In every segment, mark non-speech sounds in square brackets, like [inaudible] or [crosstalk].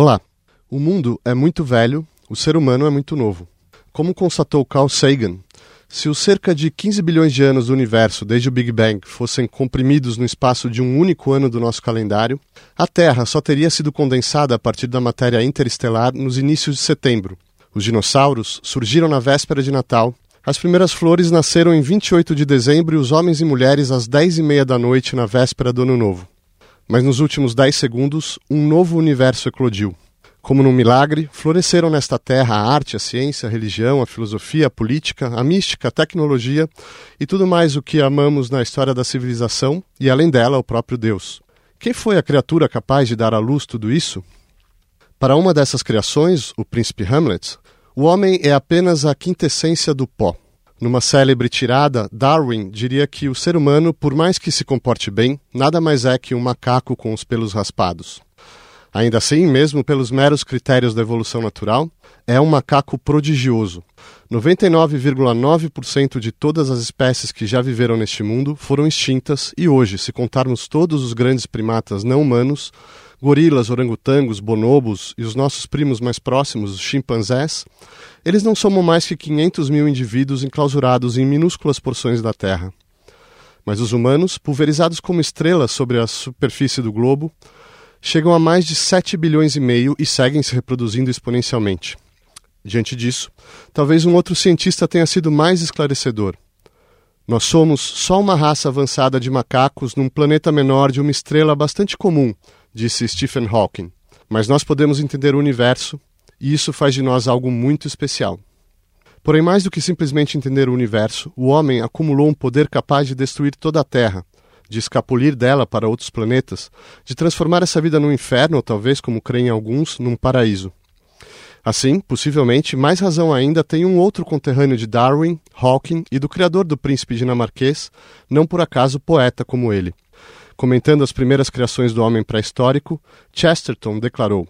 Olá. O mundo é muito velho, o ser humano é muito novo. Como constatou Carl Sagan, se os cerca de 15 bilhões de anos do universo desde o Big Bang fossem comprimidos no espaço de um único ano do nosso calendário, a Terra só teria sido condensada a partir da matéria interestelar nos inícios de setembro. Os dinossauros surgiram na véspera de Natal, as primeiras flores nasceram em 28 de dezembro e os homens e mulheres às 10 e meia da noite na véspera do Ano Novo. Mas nos últimos 10 segundos, um novo universo eclodiu. Como num milagre, floresceram nesta terra a arte, a ciência, a religião, a filosofia, a política, a mística, a tecnologia e tudo mais o que amamos na história da civilização e, além dela, o próprio Deus. Quem foi a criatura capaz de dar à luz tudo isso? Para uma dessas criações, o príncipe Hamlet, o homem é apenas a quintessência do pó. Numa célebre tirada, Darwin diria que o ser humano, por mais que se comporte bem, nada mais é que um macaco com os pelos raspados. Ainda assim, mesmo pelos meros critérios da evolução natural, é um macaco prodigioso. 99,9% de todas as espécies que já viveram neste mundo foram extintas e hoje, se contarmos todos os grandes primatas não humanos, gorilas, orangotangos, bonobos e os nossos primos mais próximos, os chimpanzés, eles não somam mais que 500 mil indivíduos enclausurados em minúsculas porções da Terra. Mas os humanos, pulverizados como estrelas sobre a superfície do globo, chegam a mais de 7 bilhões e meio e seguem se reproduzindo exponencialmente. Diante disso, talvez um outro cientista tenha sido mais esclarecedor. Nós somos só uma raça avançada de macacos num planeta menor de uma estrela bastante comum, disse Stephen Hawking. Mas nós podemos entender o universo e isso faz de nós algo muito especial. Porém, mais do que simplesmente entender o universo, o homem acumulou um poder capaz de destruir toda a Terra, de escapulir dela para outros planetas, de transformar essa vida num inferno, ou talvez, como creem alguns, num paraíso. Assim, possivelmente, mais razão ainda tem um outro conterrâneo de Darwin, Hawking e do criador do príncipe dinamarquês, não por acaso poeta como ele. Comentando as primeiras criações do homem pré-histórico, Chesterton declarou: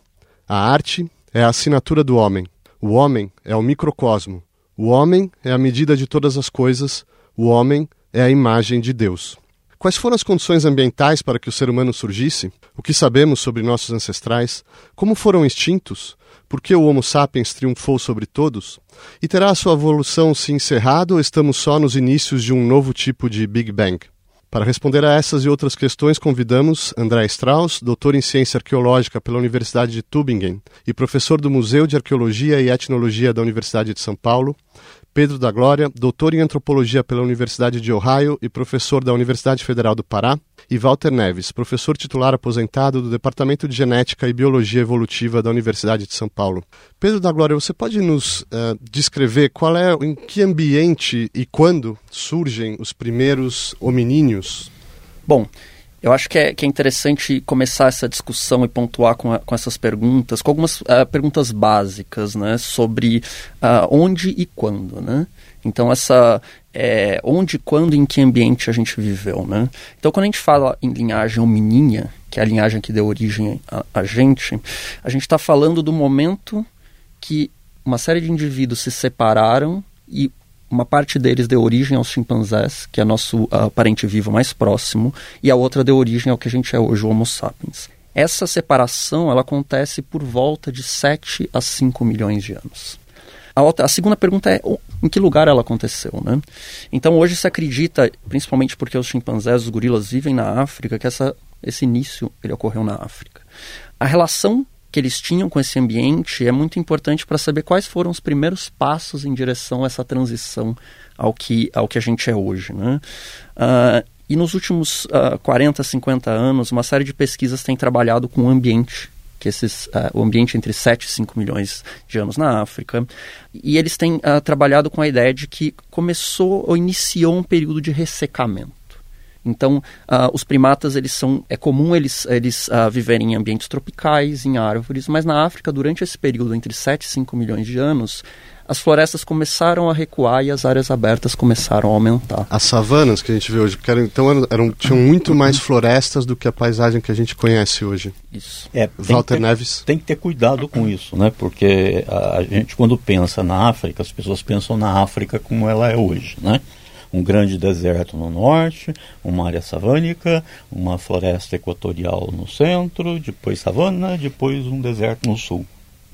A arte é a assinatura do homem. O homem é o microcosmo. O homem é a medida de todas as coisas. O homem é a imagem de Deus. Quais foram as condições ambientais para que o ser humano surgisse? O que sabemos sobre nossos ancestrais? Como foram extintos? Por que o Homo sapiens triunfou sobre todos? E terá a sua evolução se encerrado ou estamos só nos inícios de um novo tipo de Big Bang? Para responder a essas e outras questões, convidamos André Strauss, doutor em ciência arqueológica pela Universidade de Tübingen e professor do Museu de Arqueologia e Etnologia da Universidade de São Paulo, Pedro da Glória, doutor em antropologia pela Universidade de Ohio e professor da Universidade Federal do Pará, e Walter Neves, professor titular aposentado do Departamento de Genética e Biologia Evolutiva da Universidade de São Paulo. Pedro da Glória, você pode nos uh, descrever qual é, em que ambiente e quando surgem os primeiros hominíneos? Bom, eu acho que é, que é interessante começar essa discussão e pontuar com, a, com essas perguntas, com algumas uh, perguntas básicas, né, sobre uh, onde e quando, né? Então, essa é, onde, quando, em que ambiente a gente viveu, né? Então, quando a gente fala em linhagem homininha, que é a linhagem que deu origem a, a gente, a gente está falando do momento que uma série de indivíduos se separaram e uma parte deles deu origem aos chimpanzés, que é nosso uh, parente vivo mais próximo, e a outra deu origem ao que a gente é hoje, o Homo sapiens. Essa separação ela acontece por volta de 7 a 5 milhões de anos. A, outra, a segunda pergunta é em que lugar ela aconteceu, né? Então hoje se acredita, principalmente porque os chimpanzés, os gorilas vivem na África, que essa, esse início ele ocorreu na África. A relação que eles tinham com esse ambiente é muito importante para saber quais foram os primeiros passos em direção a essa transição ao que, ao que a gente é hoje. Né? Uh, e nos últimos uh, 40, 50 anos, uma série de pesquisas tem trabalhado com o ambiente, que esses, uh, o ambiente entre 7 e 5 milhões de anos na África. E eles têm uh, trabalhado com a ideia de que começou ou iniciou um período de ressecamento. Então, uh, os primatas, eles são, é comum eles, eles uh, viverem em ambientes tropicais, em árvores, mas na África, durante esse período entre 7 e 5 milhões de anos, as florestas começaram a recuar e as áreas abertas começaram a aumentar. As savanas que a gente vê hoje, porque eram, então eram, eram, tinham muito mais florestas do que a paisagem que a gente conhece hoje. Isso. É, Walter ter, Neves. Tem que ter cuidado com isso, né? Porque a gente, quando pensa na África, as pessoas pensam na África como ela é hoje, né? Um grande deserto no norte, uma área savânica, uma floresta equatorial no centro, depois savana, depois um deserto no sul.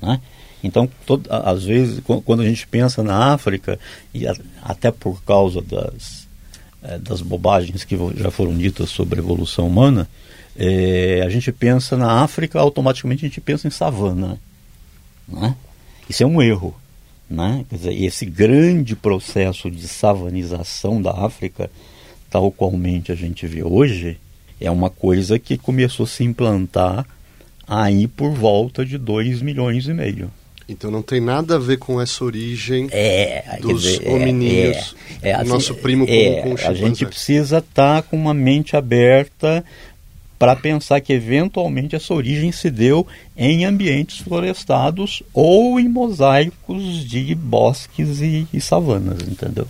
Né? Então, todo, às vezes, quando a gente pensa na África, e a, até por causa das, é, das bobagens que já foram ditas sobre a evolução humana, é, a gente pensa na África, automaticamente a gente pensa em savana. Né? Isso é um erro. Né? Quer dizer, esse grande processo de savanização da África, tal qualmente a gente vê hoje, é uma coisa que começou a se implantar aí por volta de 2 milhões e meio. Então não tem nada a ver com essa origem é, dos dizer, hominíneos, é, é, é, nosso primo é, com o A gente precisa estar tá com uma mente aberta para pensar que eventualmente essa origem se deu em ambientes florestados ou em mosaicos de bosques e, e savanas, entendeu?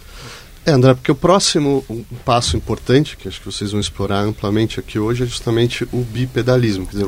É, André, porque o próximo passo importante, que acho que vocês vão explorar amplamente aqui hoje, é justamente o bipedalismo. Quer dizer,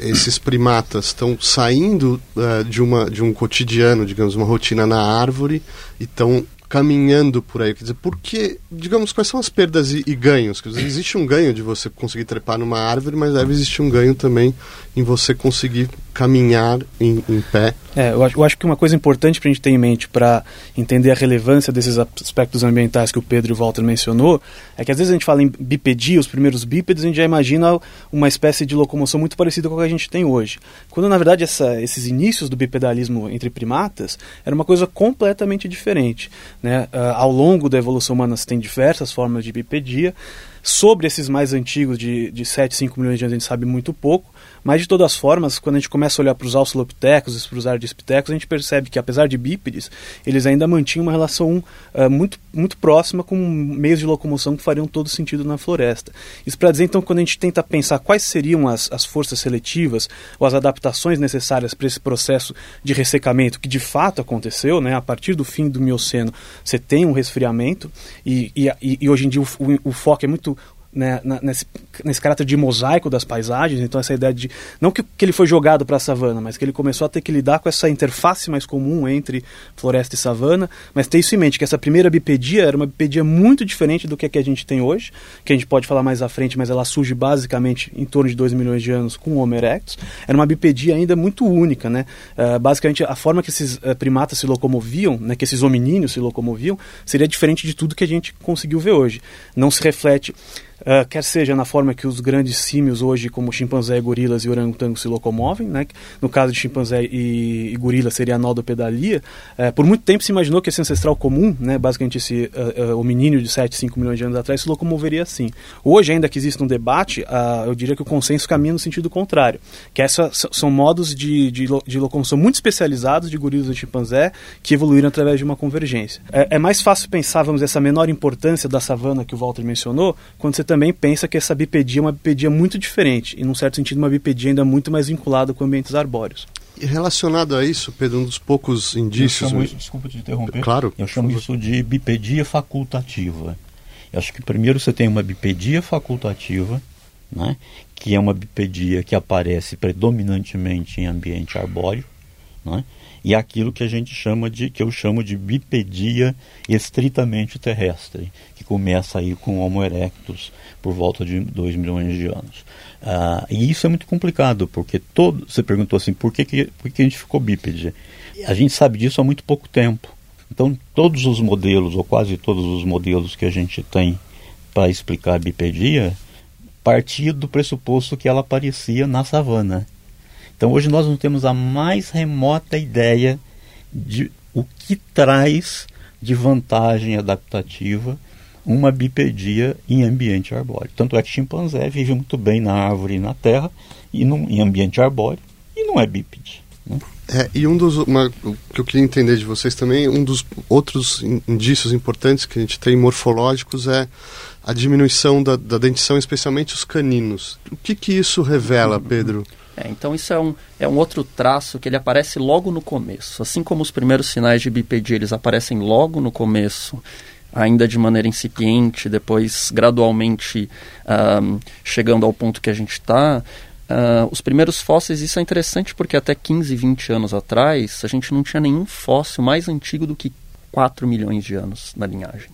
é. esses primatas estão saindo uh, de, uma, de um cotidiano, digamos, uma rotina na árvore, e estão caminhando por aí. Quer dizer, porque, digamos, quais são as perdas e, e ganhos? Quer dizer, existe um ganho de você conseguir trepar numa árvore, mas deve existir um ganho também em você conseguir caminhar em, em pé. É, eu acho, eu acho, que uma coisa importante para a gente ter em mente para entender a relevância desses aspectos ambientais que o Pedro e o Walter mencionou é que às vezes a gente fala em bipedia, os primeiros bípedes, a gente já imagina uma espécie de locomoção muito parecida com a que a gente tem hoje. Quando na verdade essa, esses inícios do bipedalismo entre primatas era uma coisa completamente diferente. Né? Uh, ao longo da evolução humana se tem diversas formas de bipedia. Sobre esses mais antigos, de, de 7, 5 milhões de anos, a gente sabe muito pouco. Mas, de todas as formas, quando a gente começa a olhar para os australopitecos e para os ardipithecus, a gente percebe que, apesar de bípedes, eles ainda mantinham uma relação uh, muito, muito próxima com meios de locomoção que fariam todo sentido na floresta. Isso para dizer, então, quando a gente tenta pensar quais seriam as, as forças seletivas ou as adaptações necessárias para esse processo de ressecamento que de fato aconteceu, né? a partir do fim do Mioceno, você tem um resfriamento e, e, e hoje em dia o, o, o foco é muito né, nesse, nesse caráter de mosaico das paisagens, então essa ideia de não que, que ele foi jogado para a savana, mas que ele começou a ter que lidar com essa interface mais comum entre floresta e savana, mas ter isso em mente que essa primeira bipedia era uma bipedia muito diferente do que a que a gente tem hoje, que a gente pode falar mais à frente, mas ela surge basicamente em torno de 2 milhões de anos com o Homo erectus. Era uma bipedia ainda muito única, né? Uh, basicamente a forma que esses uh, primatas se locomoviam, né, que esses hominíneos se locomoviam, seria diferente de tudo que a gente conseguiu ver hoje. Não se reflete Uh, quer seja na forma que os grandes símios hoje, como chimpanzé, gorilas e orangotangos, se locomovem, né? no caso de chimpanzé e, e gorila seria a nodopedalia. Uh, por muito tempo se imaginou que esse ancestral comum, né? basicamente esse uh, uh, de 7, 5 milhões de anos atrás, se locomoveria assim. Hoje, ainda que existe um debate, eu diria que o consenso caminha no sentido contrário, que essas são modos de, de, de locomoção muito especializados de gorilas e chimpanzé que evoluíram através de uma convergência. É, é mais fácil pensar, vamos dizer, essa menor importância da savana que o Walter mencionou, quando você também pensa que essa bipedia é uma bipedia muito diferente, e num certo sentido uma bipedia ainda muito mais vinculada com ambientes arbóreos. E relacionado a isso, Pedro, um dos poucos indícios... Eu chamo isso, desculpa te interromper, claro, eu chamo isso de bipedia facultativa. Eu acho que primeiro você tem uma bipedia facultativa, né, que é uma bipedia que aparece predominantemente em ambiente arbóreo, né, e aquilo que a gente chama de, que eu chamo de bipedia estritamente terrestre, que começa aí com Homo erectus por volta de 2 milhões de anos. Uh, e isso é muito complicado, porque todo, você perguntou assim, por que, que, por que a gente ficou bípede? A gente sabe disso há muito pouco tempo. Então, todos os modelos, ou quase todos os modelos que a gente tem para explicar a bipedia, partia do pressuposto que ela aparecia na savana. Então hoje nós não temos a mais remota ideia de o que traz de vantagem adaptativa uma bipedia em ambiente arbóreo. Tanto é que chimpanzé vive muito bem na árvore e na terra, e num, em ambiente arbóreo, e não é bípede. Né? É, e um dos uma, que eu queria entender de vocês também, um dos outros indícios importantes que a gente tem morfológicos é a diminuição da, da dentição, especialmente os caninos. O que, que isso revela, Pedro? É, então isso é um, é um outro traço que ele aparece logo no começo. Assim como os primeiros sinais de bipedia eles aparecem logo no começo, ainda de maneira incipiente, depois gradualmente um, chegando ao ponto que a gente está. Uh, os primeiros fósseis, isso é interessante porque até 15, 20 anos atrás, a gente não tinha nenhum fóssil mais antigo do que 4 milhões de anos na linhagem.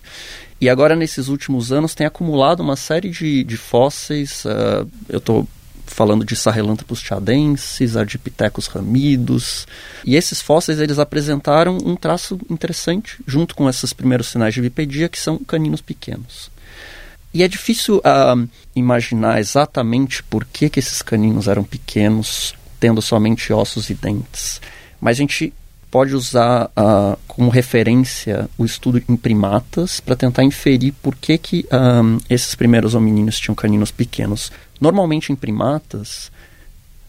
E agora, nesses últimos anos, tem acumulado uma série de, de fósseis. Uh, eu estou falando de Sahelanthropus tiadensis, Ardipithecus ramidos. E esses fósseis eles apresentaram um traço interessante, junto com esses primeiros sinais de bipedia, que são caninos pequenos. E é difícil uh, imaginar exatamente por que, que esses caninos eram pequenos, tendo somente ossos e dentes. Mas a gente pode usar uh, como referência o estudo em primatas para tentar inferir por que, que um, esses primeiros hominíneos tinham caninos pequenos. Normalmente em primatas,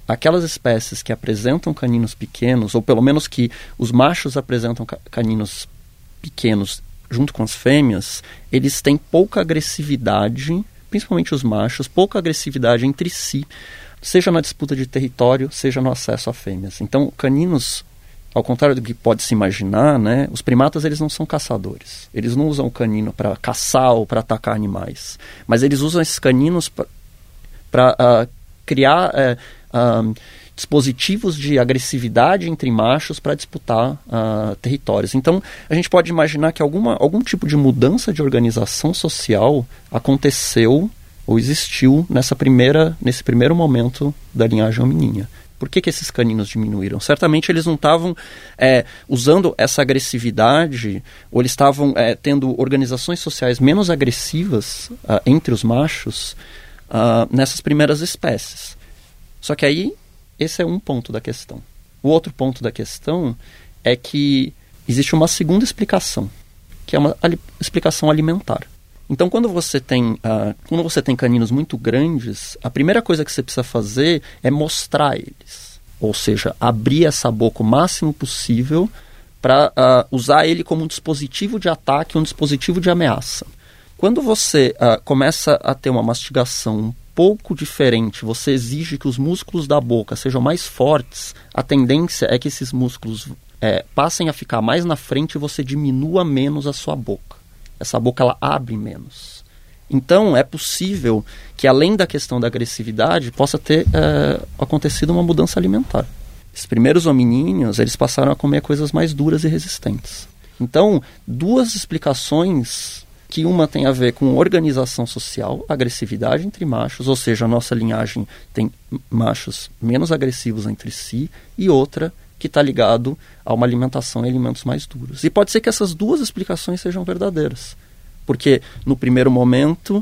aquelas espécies que apresentam caninos pequenos, ou pelo menos que os machos apresentam caninos pequenos junto com as fêmeas, eles têm pouca agressividade, principalmente os machos, pouca agressividade entre si, seja na disputa de território, seja no acesso a fêmeas. Então, caninos, ao contrário do que pode se imaginar, né, os primatas eles não são caçadores. Eles não usam o canino para caçar ou para atacar animais, mas eles usam esses caninos para uh, ah, criar uh, uh, dispositivos de agressividade entre machos para disputar uh, territórios. Então, a gente pode imaginar que alguma, algum tipo de mudança de organização social aconteceu ou existiu nessa primeira, nesse primeiro momento da linhagem hominínia. Por que, que esses caninos diminuíram? Certamente eles não estavam é, usando essa agressividade, ou eles estavam é, tendo organizações sociais menos agressivas uh, entre os machos uh, nessas primeiras espécies. Só que aí esse é um ponto da questão. O outro ponto da questão é que existe uma segunda explicação, que é uma ali, explicação alimentar. Então, quando você tem uh, quando você tem caninos muito grandes, a primeira coisa que você precisa fazer é mostrar eles, ou seja, abrir essa boca o máximo possível para uh, ah, usar ele como um dispositivo de ataque, um dispositivo de ameaça. Quando você uh, começa a ter uma mastigação um pouco diferente, você exige que os músculos da boca sejam mais fortes, a tendência é que esses músculos é, passem a ficar mais na frente e você diminua menos a sua boca. Essa boca ela abre menos. Então é possível que além da questão da agressividade possa ter é, acontecido uma mudança alimentar. Os primeiros hominíneos eles passaram a comer coisas mais duras e resistentes. Então duas explicações que uma tem a ver com organização social, agressividade entre machos, ou seja, a nossa linhagem tem machos menos agressivos entre si, e outra que está ligado a uma alimentação e alimentos mais duros. E pode ser que essas duas explicações sejam verdadeiras, porque no primeiro momento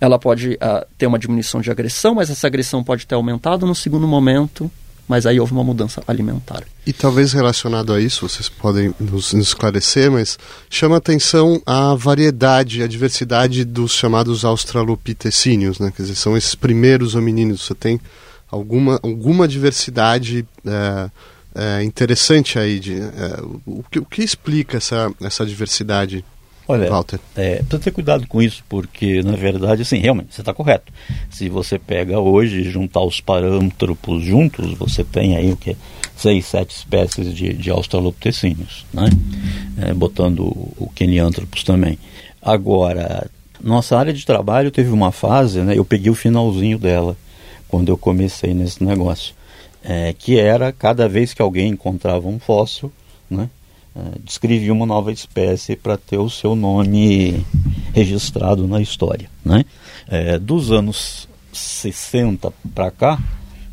ela pode uh, ter uma diminuição de agressão, mas essa agressão pode ter aumentado no segundo momento mas aí houve uma mudança alimentar. E talvez relacionado a isso, vocês podem nos, esclarecer, mas chama atenção a variedade, a diversidade dos chamados australopitecíneos, né? Quer dizer, são esses primeiros hominíneos. Você tem alguma, alguma diversidade é, é, interessante aí. De, é, o, que, o que explica essa, essa diversidade? Olha, Walter. É, precisa ter cuidado com isso, porque na verdade, assim, realmente, você está correto. Se você pega hoje e juntar os parântropos juntos, você tem aí o que? Seis, sete espécies de, de australopitecíneos, né? É, botando o, o também. Agora, nossa área de trabalho teve uma fase, né? Eu peguei o finalzinho dela, quando eu comecei nesse negócio. É, que era cada vez que alguém encontrava um fóssil, né? Uh, descrevia uma nova espécie para ter o seu nome registrado na história. Né? É, dos anos 60 para cá,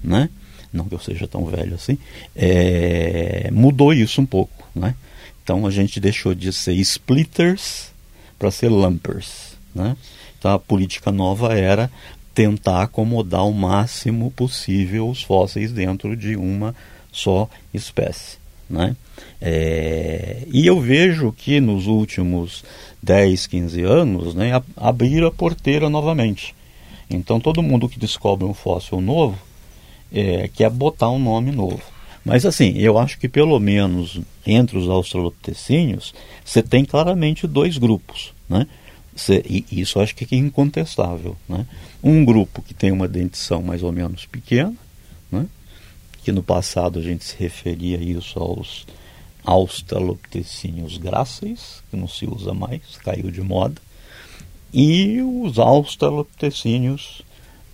né? não que eu seja tão velho assim, é, mudou isso um pouco. Né? Então a gente deixou de ser splitters para ser lumpers. Né? Então a política nova era tentar acomodar o máximo possível os fósseis dentro de uma só espécie. Né? É, e eu vejo que nos últimos 10, 15 anos né, abriram a porteira novamente. Então todo mundo que descobre um fóssil novo é, quer botar um nome novo. Mas assim, eu acho que pelo menos entre os australopitecíneos, você tem claramente dois grupos. Né? Cê, e isso acho que é incontestável. Né? Um grupo que tem uma dentição mais ou menos pequena? Que no passado a gente se referia isso aos australopitecíneos gráceis, que não se usa mais, caiu de moda, e os australopitecíneos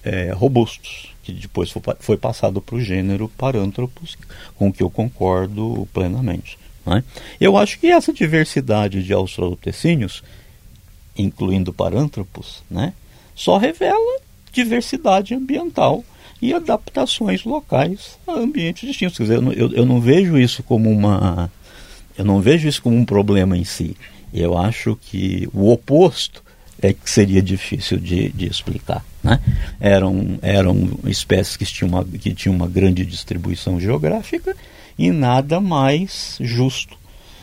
é, robustos, que depois foi, passado para o gênero Paranthropus, com que eu concordo plenamente. Né? Eu acho que essa diversidade de australopitecíneos incluindo parântropos, né, só revela diversidade ambiental e adaptações locais a ambientes distintos. Quer dizer, eu, eu, eu não vejo isso como uma eu não vejo isso como um problema em si. Eu acho que o oposto é que seria difícil de, de explicar. Né? Eram, eram espécies que tinham, uma, que tinham uma grande distribuição geográfica e nada mais justo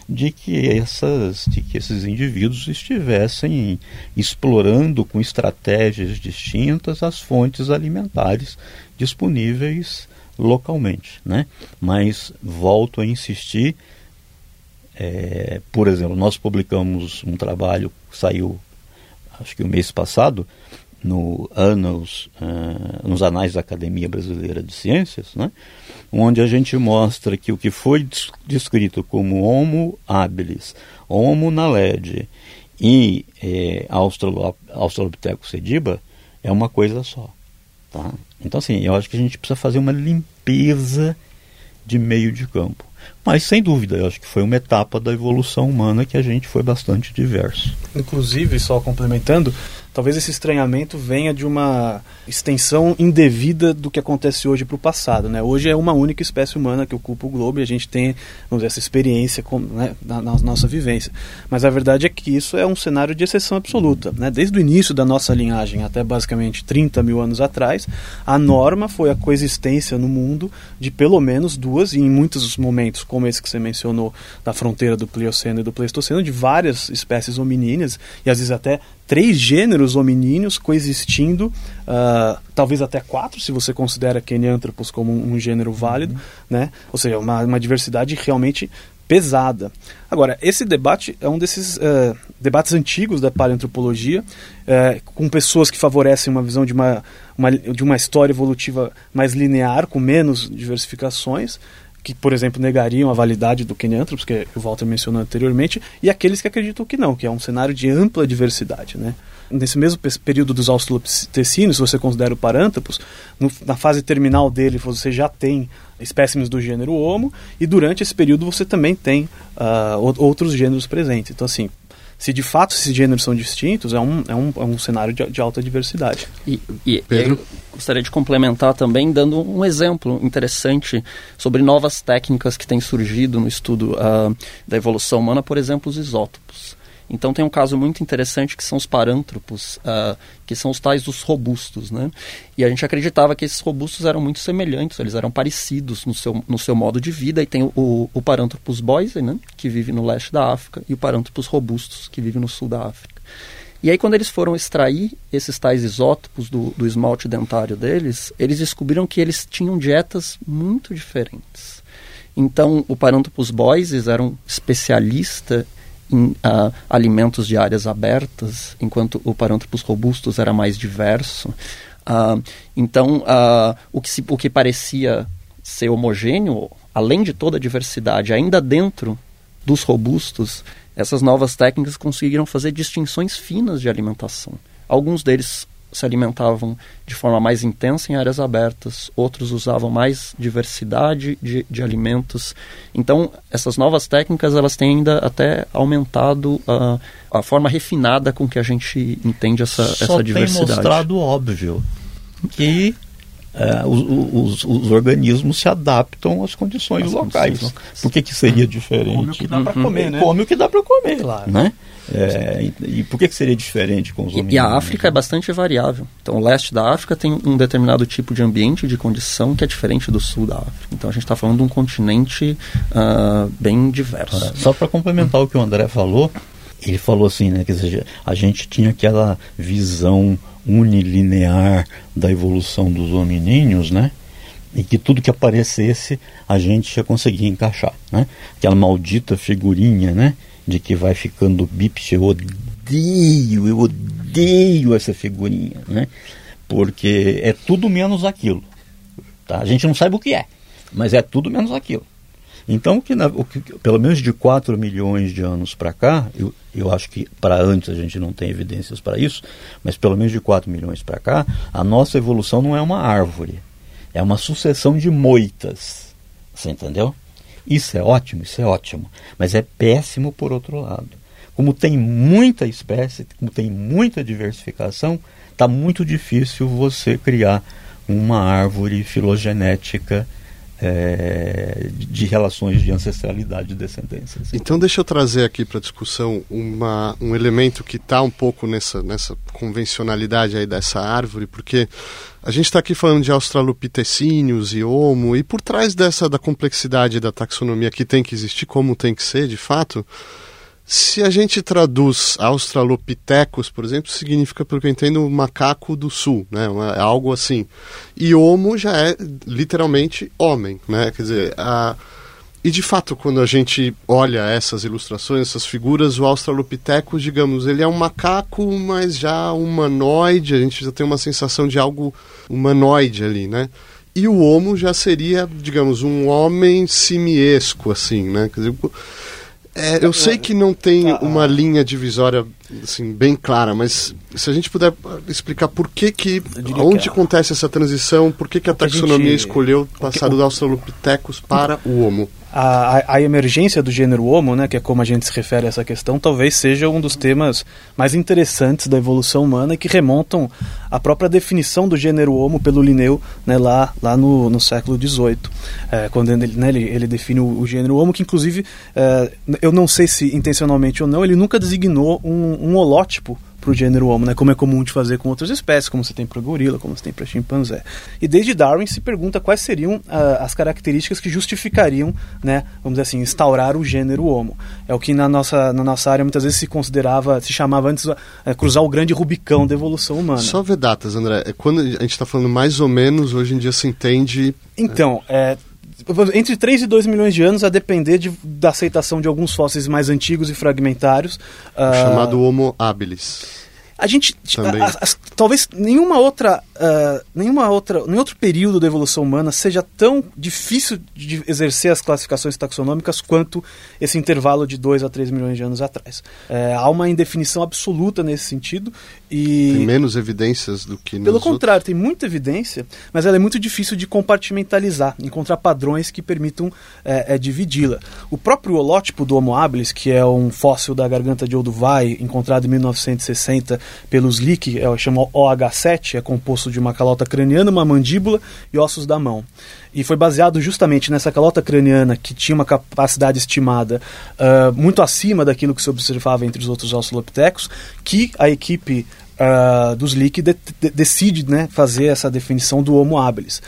de que, essas, de que esses indivíduos estivessem explorando com estratégias distintas as fontes alimentares disponíveis localmente. Né? Mas volto a insistir, é, por exemplo, nós publicamos um trabalho saiu acho que o mês passado, no Annals, uh, nos Anais da Academia Brasileira de Ciências, né, onde a gente mostra que o que foi descrito como Homo habilis, Homo naledi e eh, Australopithecus sediba é uma coisa só. Tá? Então, assim, eu acho que a gente precisa fazer uma limpeza de meio de campo. Mas, sem dúvida, eu acho que foi uma etapa da evolução humana que a gente foi bastante diverso. Inclusive, só complementando, talvez esse estranhamento venha de uma extensão indevida do que acontece hoje para o passado. Né? Hoje é uma única espécie humana que ocupa o globo e a gente tem vamos dizer, essa experiência com, né, na, na, nossa vivência. Mas a verdade é que isso é um cenário de exceção absoluta. Né? Desde o início da nossa linhagem até basicamente 30 mil anos atrás, a norma foi a coexistência no mundo de pelo menos duas, e em muitos momentos, como esse que você mencionou, da fronteira do Plioceno e do Pleistoceno, de várias espécies hominíneas, e às vezes até três gêneros hominíneos coexistindo, uh, talvez até quatro, se você considera Kenyanthropus como um, um gênero válido, uhum. né? ou seja, uma, uma diversidade realmente pesada. Agora, esse debate é um desses uh, debates antigos da paleoantropologia, uh, com pessoas que favorecem uma visão de uma, uma, de uma história evolutiva mais linear, com menos diversificações, que, por exemplo, negariam a validade do Kenyanthropus, que o Walter mencionou anteriormente, e aqueles que acreditam que não, que é um cenário de ampla diversidade. Né? Nesse mesmo período dos australopitecinos, se você considera o Paranthropus, no, na fase terminal dele você já tem espécimes do gênero Homo, e durante esse período você também tem uh, outros gêneros presentes. Então, assim, se de fato esses gêneros são distintos, é um, é um, é um cenário de, de alta diversidade. E, e Pedro? gostaria de complementar também dando um exemplo interessante sobre novas técnicas que têm surgido no estudo uh, da evolução humana, por exemplo, os isótopos. Então tem um caso muito interessante que são os parântropos, uh, que são os tais dos robustos, né? E a gente acreditava que esses robustos eram muito semelhantes, eles eram parecidos no seu, no seu modo de vida. E tem o, o Paranthropus boise, né? Que vive no leste da África, e o Paranthropus robustus, que vive no sul da África. E aí, quando eles foram extrair esses tais isótopos do, do esmalte dentário deles, eles descobriram que eles tinham dietas muito diferentes. Então, o Paranthropus boises era um especialista em alimentos de áreas abertas, enquanto o Paranthropus robustus era mais diverso. Uh, então, uh, o, que se, o que parecia ser homogêneo, além de toda a diversidade, ainda dentro dos robustos, essas novas técnicas conseguiram fazer distinções finas de alimentação. Alguns deles se alimentavam de forma mais intensa em áreas abertas, outros usavam mais diversidade de, de alimentos. Então, essas novas técnicas elas têm ainda até aumentado a, a forma refinada com que a gente entende essa, Só essa diversidade. Tem mostrado óbvio que é, os, os, os, organismos se adaptam às condições As locais. Condições Por que, que seria diferente? Come o que dá para comer, né? Come o que dá para comer, claro. né? É, e, e, por que, que seria diferente com os E, e a África é bastante variável. Então, o leste da África tem um determinado tipo de ambiente, de condição, que é diferente do sul da África. Então, a gente está falando de um continente uh, bem diverso. É, só para complementar o que o André falou, ele falou assim, né, que a gente tinha aquela visão unilinear da evolução dos hominíneos, né? E que tudo que aparecesse a gente ia conseguir encaixar, né? Aquela maldita figurinha, né? De que vai ficando bípede, eu odeio, eu odeio essa figurinha, né? Porque é tudo menos aquilo, tá? A gente não sabe o que é, mas é tudo menos aquilo. Então, que, na, que, pelo menos de 4 milhões de anos para cá, eu, eu acho que para antes a gente não tem evidências para isso, mas pelo menos de 4 milhões para cá, a nossa evolução não é uma árvore, é uma sucessão de moitas. Você entendeu? Isso é ótimo, isso é ótimo, mas é péssimo por outro lado. Como tem muita espécie, como tem muita diversificação, está muito difícil você criar uma árvore filogenética é, de relações de ancestralidade e descendência. Assim. Então deixa eu trazer aqui para discussão uma, um elemento que está um pouco nessa, nessa convencionalidade aí dessa árvore, porque a gente está aqui falando de australopitecíneos e homo, e por trás dessa da complexidade da taxonomia que tem que existir, como tem que ser de fato, se a gente traduz Australopithecus, por exemplo, significa, pelo que eu entendo, macaco do sul, né? É algo assim. E Homo já é literalmente homem, né? Quer dizer, a... e de fato, quando a gente olha essas ilustrações, essas figuras, o Australopithecus, digamos, ele é um macaco, mas já humanoide, a gente já tem uma sensação de algo humanoide ali, né? E o Homo já seria, digamos, um homem simiesco, assim, né? Quer dizer, é, eu sei que não tem ah, uma linha divisória assim, bem clara, mas se a gente puder explicar por que que, onde que acontece essa transição, por que que a taxonomia a gente, escolheu passar do Australopithecus para o Homo? A, a, emergência do gênero Homo, né, que é como a gente se refere a essa questão, talvez seja um dos temas mais interessantes da evolução humana e que remontam à própria definição do gênero Homo pelo Linneu né, lá, lá no, no século XVIII, é, quando ele, né, ele, ele, define o, o, gênero Homo, que inclusive, é, eu não sei se intencionalmente ou não, ele nunca designou um, um holótipo para o gênero Homo, né? como é comum de fazer com outras espécies, como você tem para gorila, como você tem para chimpanzé. E desde Darwin se pergunta quais seriam uh, as características que justificariam, né, vamos dizer assim, instaurar o gênero Homo. É o que na nossa, na nossa área muitas vezes se considerava, se chamava antes uh, cruzar o grande Rubicão da evolução humana. Só ver datas, André. É quando a gente está falando mais ou menos, hoje em dia se entende. Então, é, entre 3 e 2 milhões de anos, a depender de, da aceitação de alguns fósseis mais antigos e fragmentários. Uh, chamado Homo habilis. A gente, tipo, a, a, talvez nenhuma outra, uh, nenhuma outra, nenhum outro período da evolução humana seja tão difícil de exercer as classificações taxonômicas quanto esse intervalo de 2 a 3 milhões de anos atrás. É, há uma indefinição absoluta nesse sentido e tem menos evidências do que pelo contrário, outros. tem muita evidência, mas ela é muito difícil de compartimentalizar, encontrar padrões que permitam é, é, dividi-la. O próprio holótipo do Homo habilis, que é um fóssil da garganta de Olduvai encontrado em 1960 pelos Lick, é, chama OH7, é composto de uma calota craniana, uma mandíbula e ossos da mão. E foi baseado justamente nessa calota craniana que tinha uma capacidade estimada uh, muito acima daquilo que se observava entre os outros australopithecus, que a equipe uh, dos Lick de, de, decide né, fazer essa definição do Homo habilis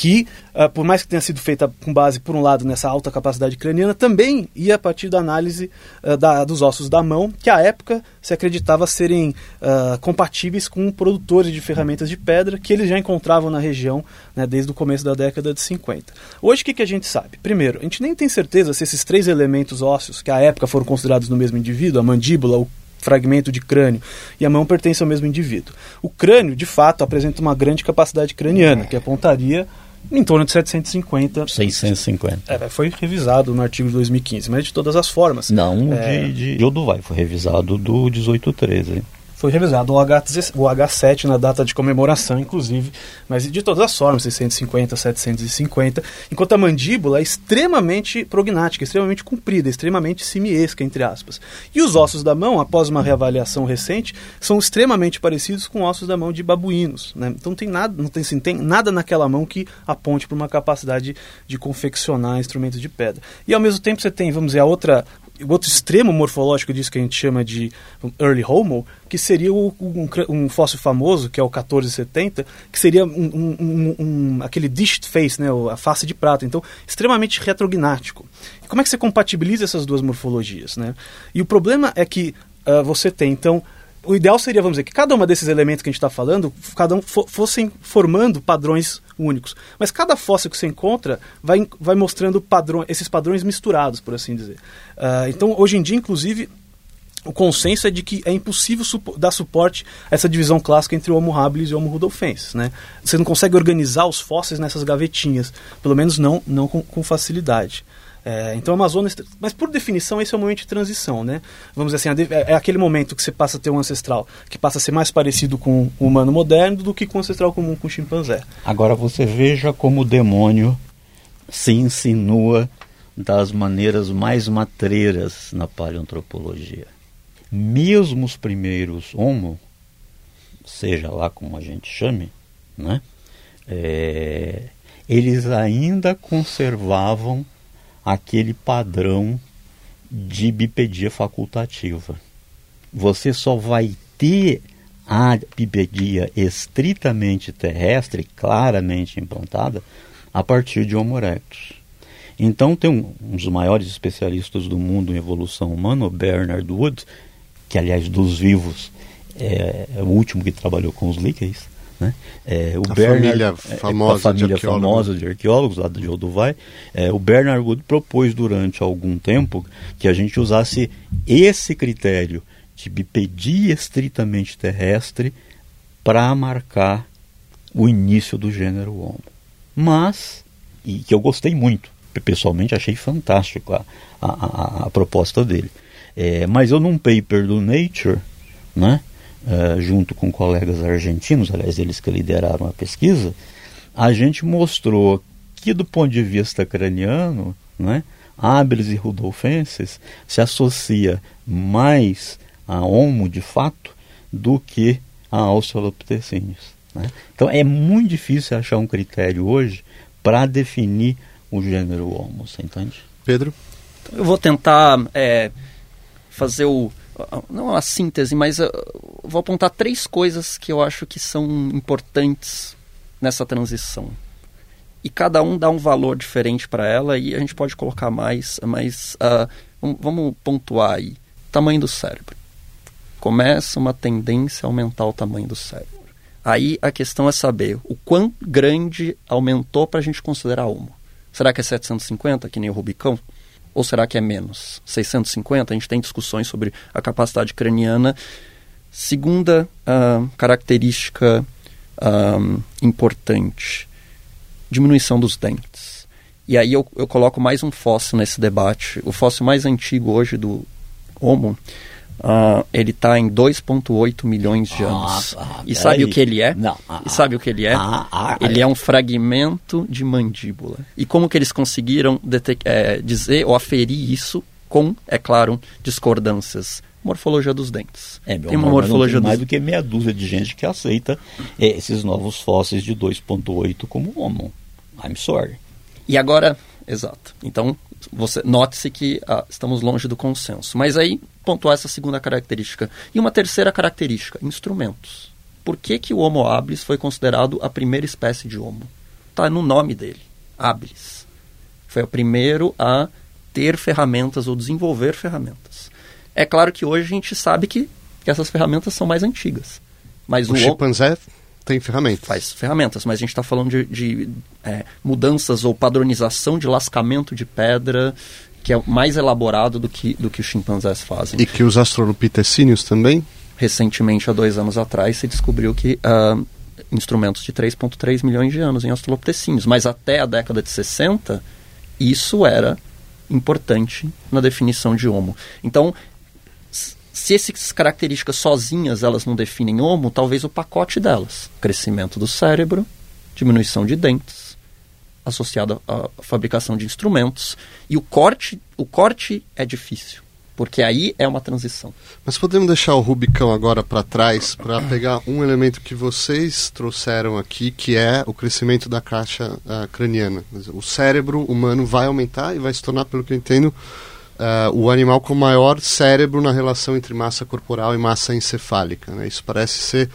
que, uh, por mais que tenha sido feita com base, por um lado, nessa alta capacidade craniana, também ia a partir da análise uh, da, dos ossos da mão, que à época se acreditava serem uh, compatíveis com produtores de ferramentas de pedra que eles já encontravam na região né, desde o começo da década de 50. Hoje, o que, que a gente sabe? Primeiro, a gente nem tem certeza se esses três elementos ósseos, que à época foram considerados no mesmo indivíduo, a mandíbula, o fragmento de crânio e a mão pertence ao mesmo indivíduo. O crânio, de fato, apresenta uma grande capacidade craniana, que apontaria em torno de 750. 650. É, foi revisado no artigo de 2015, mas de todas as formas. Não, é... de, de Oduvai, foi revisado do 1813 foi revisado o, H, o H7 na data de comemoração, inclusive, mas de todas as formas, 650, 750, enquanto a mandíbula é extremamente prognática, extremamente comprida, extremamente simiesca, entre aspas. E os ossos da mão, após uma reavaliação recente, são extremamente parecidos com ossos da mão de babuínos. Né? Então tem nada, não tem, assim, tem nada naquela mão que aponte para uma capacidade de confeccionar instrumentos de pedra. E ao mesmo tempo você tem, vamos dizer, a outra o outro extremo morfológico disso que a gente chama de early homo, que seria o, um, um, fóssil famoso, que é o 1470, que seria um, um, aquele dished face, né, a face de prata, então extremamente retrognático. E como é que você compatibiliza essas duas morfologias? Né? E o problema é que uh, você tem, então, o ideal seria, vamos dizer, que cada um desses elementos que a gente está falando, cada um fossem formando padrões únicos. Mas cada fóssil que você encontra vai, vai mostrando padrões, esses padrões misturados, por assim dizer. Uh, então, hoje em dia, inclusive, o consenso é de que é impossível supo dar suporte a essa divisão clássica entre o Homo habilis e o Homo rudolfensis. Né? Você não consegue organizar os fósseis nessas gavetinhas, pelo menos não, não com, com facilidade. É, então, Amazonas, mas por definição, esse é o momento de transição, né? Vamos dizer assim, é, é aquele momento que você passa a ter um ancestral que passa a ser mais parecido com o humano moderno do que com o ancestral comum com o chimpanzé. Agora você veja como o demônio se insinua das maneiras mais matreiras na paleoantropologia. mesmo os primeiros Homo, seja lá como a gente chame, né? É, eles ainda conservavam aquele padrão de bipedia facultativa. Você só vai ter a bipedia estritamente terrestre, claramente implantada, a partir de Homo erectus. Então tem um, um dos maiores especialistas do mundo em evolução humana, o Bernard Wood, que aliás dos vivos é, é o último que trabalhou com os líqueis, né? É, o a Bernard, família é, famosa, a família de, arqueólogos. famosa de arqueólogos lá de Olduvai, é, o Bernard Wood propôs durante algum tempo que a gente usasse esse critério de bipedia estritamente terrestre para marcar o início do gênero Homo. Mas, e que eu gostei muito, pessoalmente achei fantástico a, a, a, a proposta dele. É, mas eu num paper do Nature, né, uh, junto com colegas argentinos, aliás, eles que lideraram a pesquisa, a gente mostrou que, do ponto de vista craniano, né, Habilis e Rudolfenses se associa mais a Homo de fato do que a Australopithecines. Né? Então é muito difícil achar um critério hoje para definir o gênero Homo, você entende? Pedro? Eu vou tentar é, fazer o. Não a síntese, mas vou apontar três coisas que eu acho que são importantes nessa transição. E cada um dá um valor diferente para ela e a gente pode colocar mais, mas uh, vamos pontuar aí. Tamanho do cérebro. Começa uma tendência a aumentar o tamanho do cérebro. Aí a questão é saber o quão grande aumentou para a gente considerar homo. Será que é 750, que nem o Rubicão? Ou será que é menos? 650? A gente tem discussões sobre a capacidade craniana. Segunda uh, característica uh, importante: diminuição dos dentes. E aí eu, eu coloco mais um fóssil nesse debate. O fóssil mais antigo hoje do Homo Uh, ele está em 2,8 milhões de anos. Ah, e sabe aí. o que ele é? Não. Ah, e sabe o que ele é? Ah, ah ele é um fragmento de mandíbula. E como que eles conseguiram é, dizer ou aferir isso com, é claro, discordâncias? Morfologia dos dentes. É, meu tem uma morfologia tem mais dos... do que meia dúzia de gente que aceita é, esses novos fósseis de 2,8 como homo. I'm sorry. E agora, exato. Então, você note-se que ah, estamos longe do consenso. Mas aí pontuar essa segunda característica. E uma terceira característica, instrumentos. Por que, que o Homo habilis foi considerado a primeira espécie de Homo? Está no nome dele, habilis. Foi o primeiro a ter ferramentas ou desenvolver ferramentas. É claro que hoje a gente sabe que, que essas ferramentas são mais antigas. Mas o, o chimpanzé tem ferramentas. Faz ferramentas, mas a gente está falando de, de é, mudanças ou padronização de lascamento de pedra que é mais elaborado do que, do que os chimpanzés fazem. E que os australopitecíneos também? Recentemente, há dois anos atrás, se descobriu que uh, instrumentos de 3,3 milhões de anos em australopitecíneos, mas até a década de 60, isso era importante na definição de homo. Então, se essas características sozinhas elas não definem homo, talvez o pacote delas, crescimento do cérebro, diminuição de dentes, associado à fabricação de instrumentos. E o corte, o corte é difícil, porque aí é uma transição. Mas podemos deixar o Rubicão agora para trás para pegar um elemento que vocês trouxeram aqui, que é o crescimento da caixa uh, craniana. O cérebro humano vai aumentar e vai se tornar, pelo que eu entendo, Uh, o animal com maior cérebro na relação entre massa corporal e massa encefálica. Né? Isso parece ser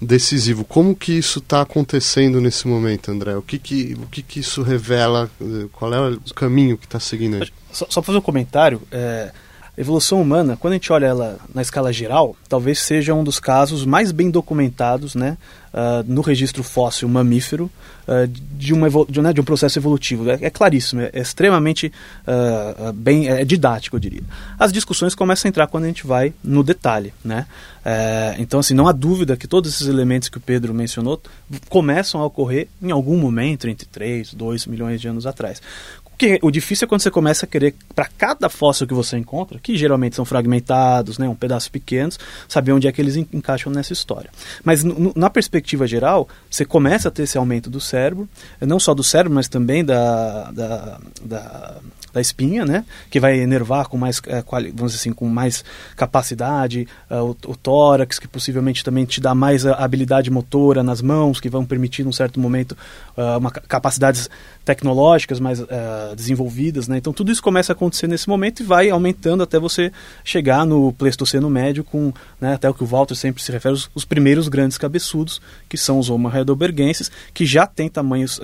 decisivo. Como que isso está acontecendo nesse momento, André? O que que, o que que isso revela? Qual é o caminho que está seguindo aí? Só, só fazer um comentário. É, a evolução humana, quando a gente olha ela na escala geral, talvez seja um dos casos mais bem documentados né, uh, no registro fóssil mamífero uh, de, uma de, né, de, um processo evolutivo. É, é claríssimo, é, é extremamente uh, bem é didático, eu diria. As discussões começam a entrar quando a gente vai no detalhe. Né? É, então, assim, não há dúvida que todos esses elementos que o Pedro mencionou começam a ocorrer em algum momento entre 3, 2 milhões de anos atrás. Porque o difícil é quando você começa a querer, para cada fóssil que você encontra, que geralmente são fragmentados, né, um pedaços pequenos, saber onde é que eles encaixam nessa história. Mas na perspectiva geral, você começa a ter esse aumento do cérebro, não só do cérebro, mas também da, da, da da espinha, né? Que vai enervar com mais, é, vamos assim, com mais capacidade, uh, o, o, tórax, que possivelmente também te dá mais habilidade motora nas mãos, que vão permitir, num certo momento, uh, uma, capacidades tecnológicas mais desenvolvidas, né? Então tudo isso começa a acontecer nesse momento e vai aumentando até você chegar no Pleistoceno médio com, né, até o que o Walter sempre se refere, os, os primeiros grandes cabeçudos, que são os Homo heidelbergenses, que já têm tamanhos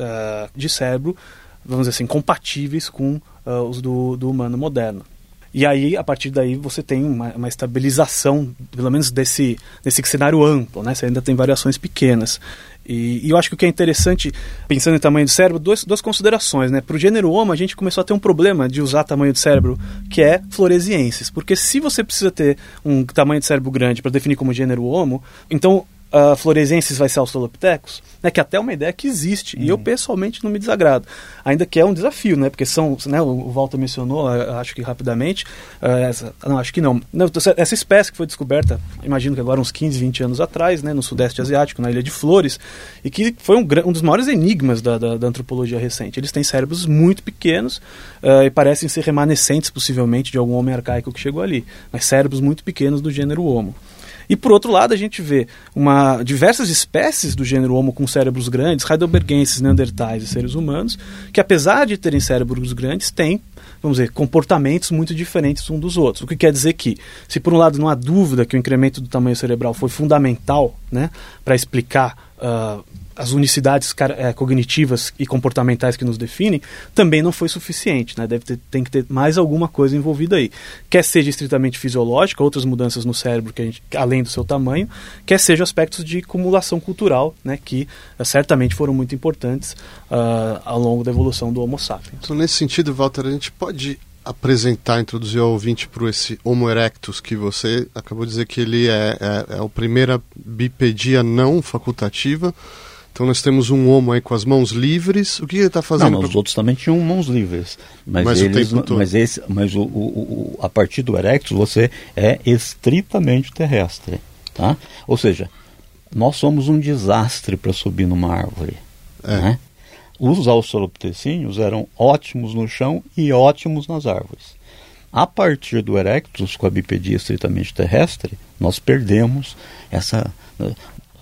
de cérebro, vamos dizer assim, compatíveis com uh, os do, do humano moderno. E aí, a partir daí, você tem uma, uma, estabilização, pelo menos desse, desse cenário amplo, né? Você ainda tem variações pequenas. E, e, eu acho que o que é interessante, pensando em tamanho do cérebro, duas, duas considerações. Né? Para o gênero Homo, a gente começou a ter um problema de usar tamanho do cérebro, que é floresienses. Porque se você precisa ter um tamanho de cérebro grande para definir como gênero Homo, então uh, floresenses vai ser Australopithecus, né, que até é uma ideia que existe, uhum. e eu uhum. pessoalmente não me desagrado, ainda que é um desafio, né, porque são, né, o Walter mencionou, acho que rapidamente, uh, essa, não, acho que não. não, essa espécie que foi descoberta, imagino que agora uns 15, 20 anos atrás, né, no Sudeste Asiático, na Ilha de Flores, e que foi um, um dos maiores enigmas da, da, da, antropologia recente. Eles têm cérebros muito pequenos uh, e parecem ser remanescentes, possivelmente, de algum homem arcaico que chegou ali, mas cérebros muito pequenos do gênero Homo. E por outro lado, a gente vê uma, diversas espécies do gênero Homo com cérebros grandes, heidelbergenses, neandertais e seres humanos, que apesar de terem cérebros grandes, têm vamos dizer, comportamentos muito diferentes um dos outros. O que quer dizer que, se por um lado não há dúvida que o incremento do tamanho cerebral foi fundamental né, para explicar uh, as unicidades é, cognitivas e comportamentais que nos definem, também não foi suficiente. Né? Deve ter, tem que ter mais alguma coisa envolvida aí. Quer seja estritamente fisiológica, outras mudanças no cérebro, que a gente, além do seu tamanho, quer seja aspectos de acumulação cultural, né? que uh, certamente foram muito importantes uh, ao longo da evolução do Homo sapiens. Então, nesse sentido, Walter, a gente pode apresentar, introduzir ao ouvinte para esse Homo erectus que você acabou de dizer que ele é, é, é a primeira bipedia não facultativa. Então nós temos um homo aí com as mãos livres. O que ele está fazendo? Não, pra... os outros também tinham mãos livres. Mas, mas eles, o mas, esse, mas o, o, o, a partir do erectus você é estritamente terrestre. Tá? Ou seja, nós somos um desastre para subir numa árvore. É. Né? Os australopitecíneos eram ótimos no chão e ótimos nas árvores. A partir do Erectus, com a bipedia estritamente terrestre, nós perdemos essa.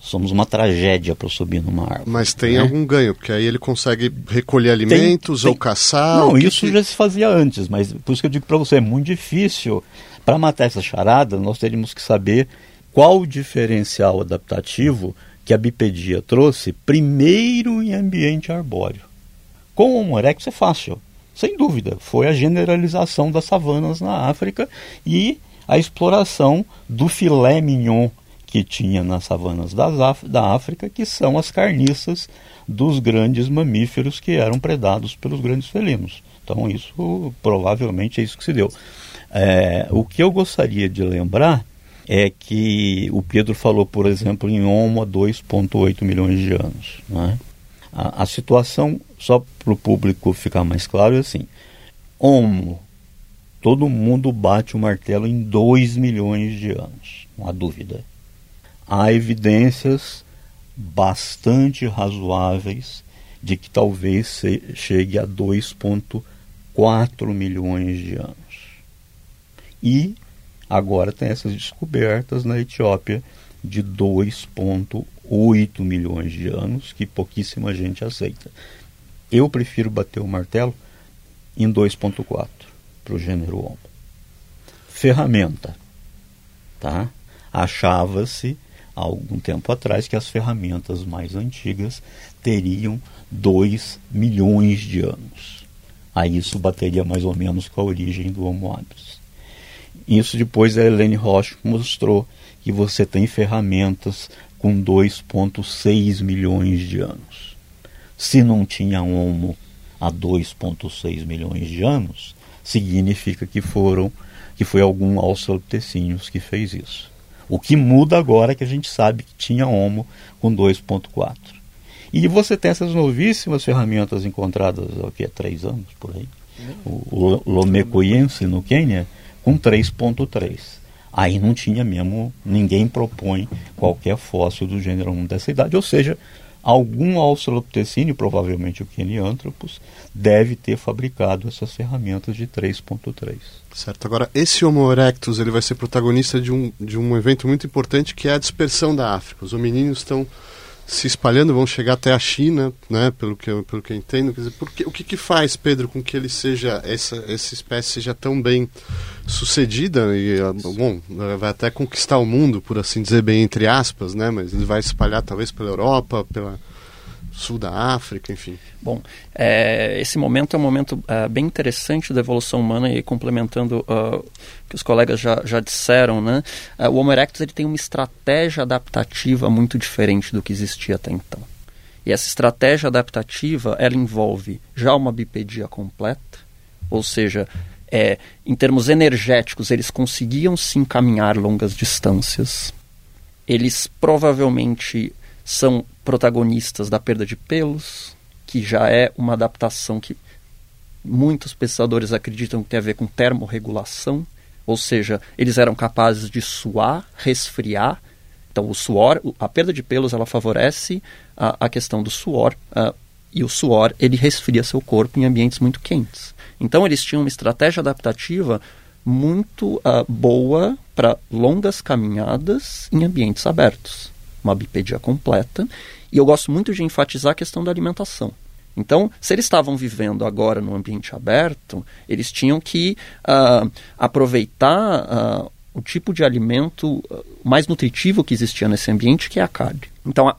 Somos uma tragédia para subir numa árvore. Mas tem né? algum ganho, porque aí ele consegue recolher alimentos tem, tem... ou caçar. Não, isso que... já se fazia antes, mas por isso que eu digo para você, é muito difícil. Para matar essa charada, nós teríamos que saber qual o diferencial adaptativo que a bipedia trouxe primeiro em ambiente arbóreo. Com o Homo erectus é fácil, sem dúvida. Foi a generalização das savanas na África e a exploração do filé mignon que tinha nas savanas da África, que são as carniças dos grandes mamíferos que eram predados pelos grandes felinos. Então, isso provavelmente é isso que se deu. É, o que eu gostaria de lembrar é que o Pedro falou, por exemplo, em Homo há 2,8 milhões de anos. Né? A, a situação, só para o público ficar mais claro, é assim: Homo, todo mundo bate o martelo em 2 milhões de anos, não há dúvida. Há evidências bastante razoáveis de que talvez chegue a 2,4 milhões de anos. E Agora tem essas descobertas na Etiópia de 2,8 milhões de anos, que pouquíssima gente aceita. Eu prefiro bater o martelo em 2,4 para o gênero Homo. Ferramenta. Tá? Achava-se há algum tempo atrás que as ferramentas mais antigas teriam 2 milhões de anos. Aí isso bateria mais ou menos com a origem do Homo habilis. Isso depois a Helene Rocha mostrou que você tem ferramentas com 2,6 milhões de anos. Se não tinha Homo há 2,6 milhões de anos, significa que foram que foi algum Australopithecíneos que fez isso. O que muda agora é que a gente sabe que tinha Homo com 2,4. E você tem essas novíssimas ferramentas encontradas aqui há três anos por aí. O, o Lomecoyense no Quênia com 3.3. Aí não tinha mesmo, ninguém propõe qualquer fóssil do gênero 1 dessa idade, ou seja, algum australopithecine, provavelmente o Kenianthropus, deve ter fabricado essas ferramentas de 3.3. Certo. Agora, esse Homo erectus ele vai ser protagonista de um, de um evento muito importante que é a dispersão da África. Os hominíneos estão se espalhando, vão chegar até a China, né, pelo que eu, pelo que eu entendo. Quer dizer, porque, o que, que faz, Pedro, com que ele seja, essa, essa espécie seja tão bem sucedida e, ah, bom, vai até conquistar o mundo, por assim dizer, bem entre aspas, né, mas ele vai espalhar talvez pela Europa, pela sul da África, enfim. Bom, é, esse momento é um momento é, bem interessante da evolução humana e complementando uh, que os colegas já, já disseram, né? Uh, o Homo erectus ele tem uma estratégia adaptativa muito diferente do que existia até então. E essa estratégia adaptativa, ela envolve já uma bipedia completa, ou seja, é, em termos energéticos, eles conseguiam se encaminhar longas distâncias. Eles provavelmente são protagonistas da perda de pelos, que já é uma adaptação que muitos pesquisadores acreditam que tem a ver com termorregulação, ou seja, eles eram capazes de suar, resfriar. Então, o suor, a perda de pelos, ela favorece a, a questão do suor, uh, e o suor ele resfria seu corpo em ambientes muito quentes. Então, eles tinham uma estratégia adaptativa muito uh, boa para longas caminhadas em ambientes abertos uma bipedia completa. E eu gosto muito de enfatizar a questão da alimentação. Então, se eles estavam vivendo agora no ambiente aberto, eles tinham que uh, aproveitar uh, o tipo de alimento uh, mais nutritivo que existia nesse ambiente, que é a carne. Então, a,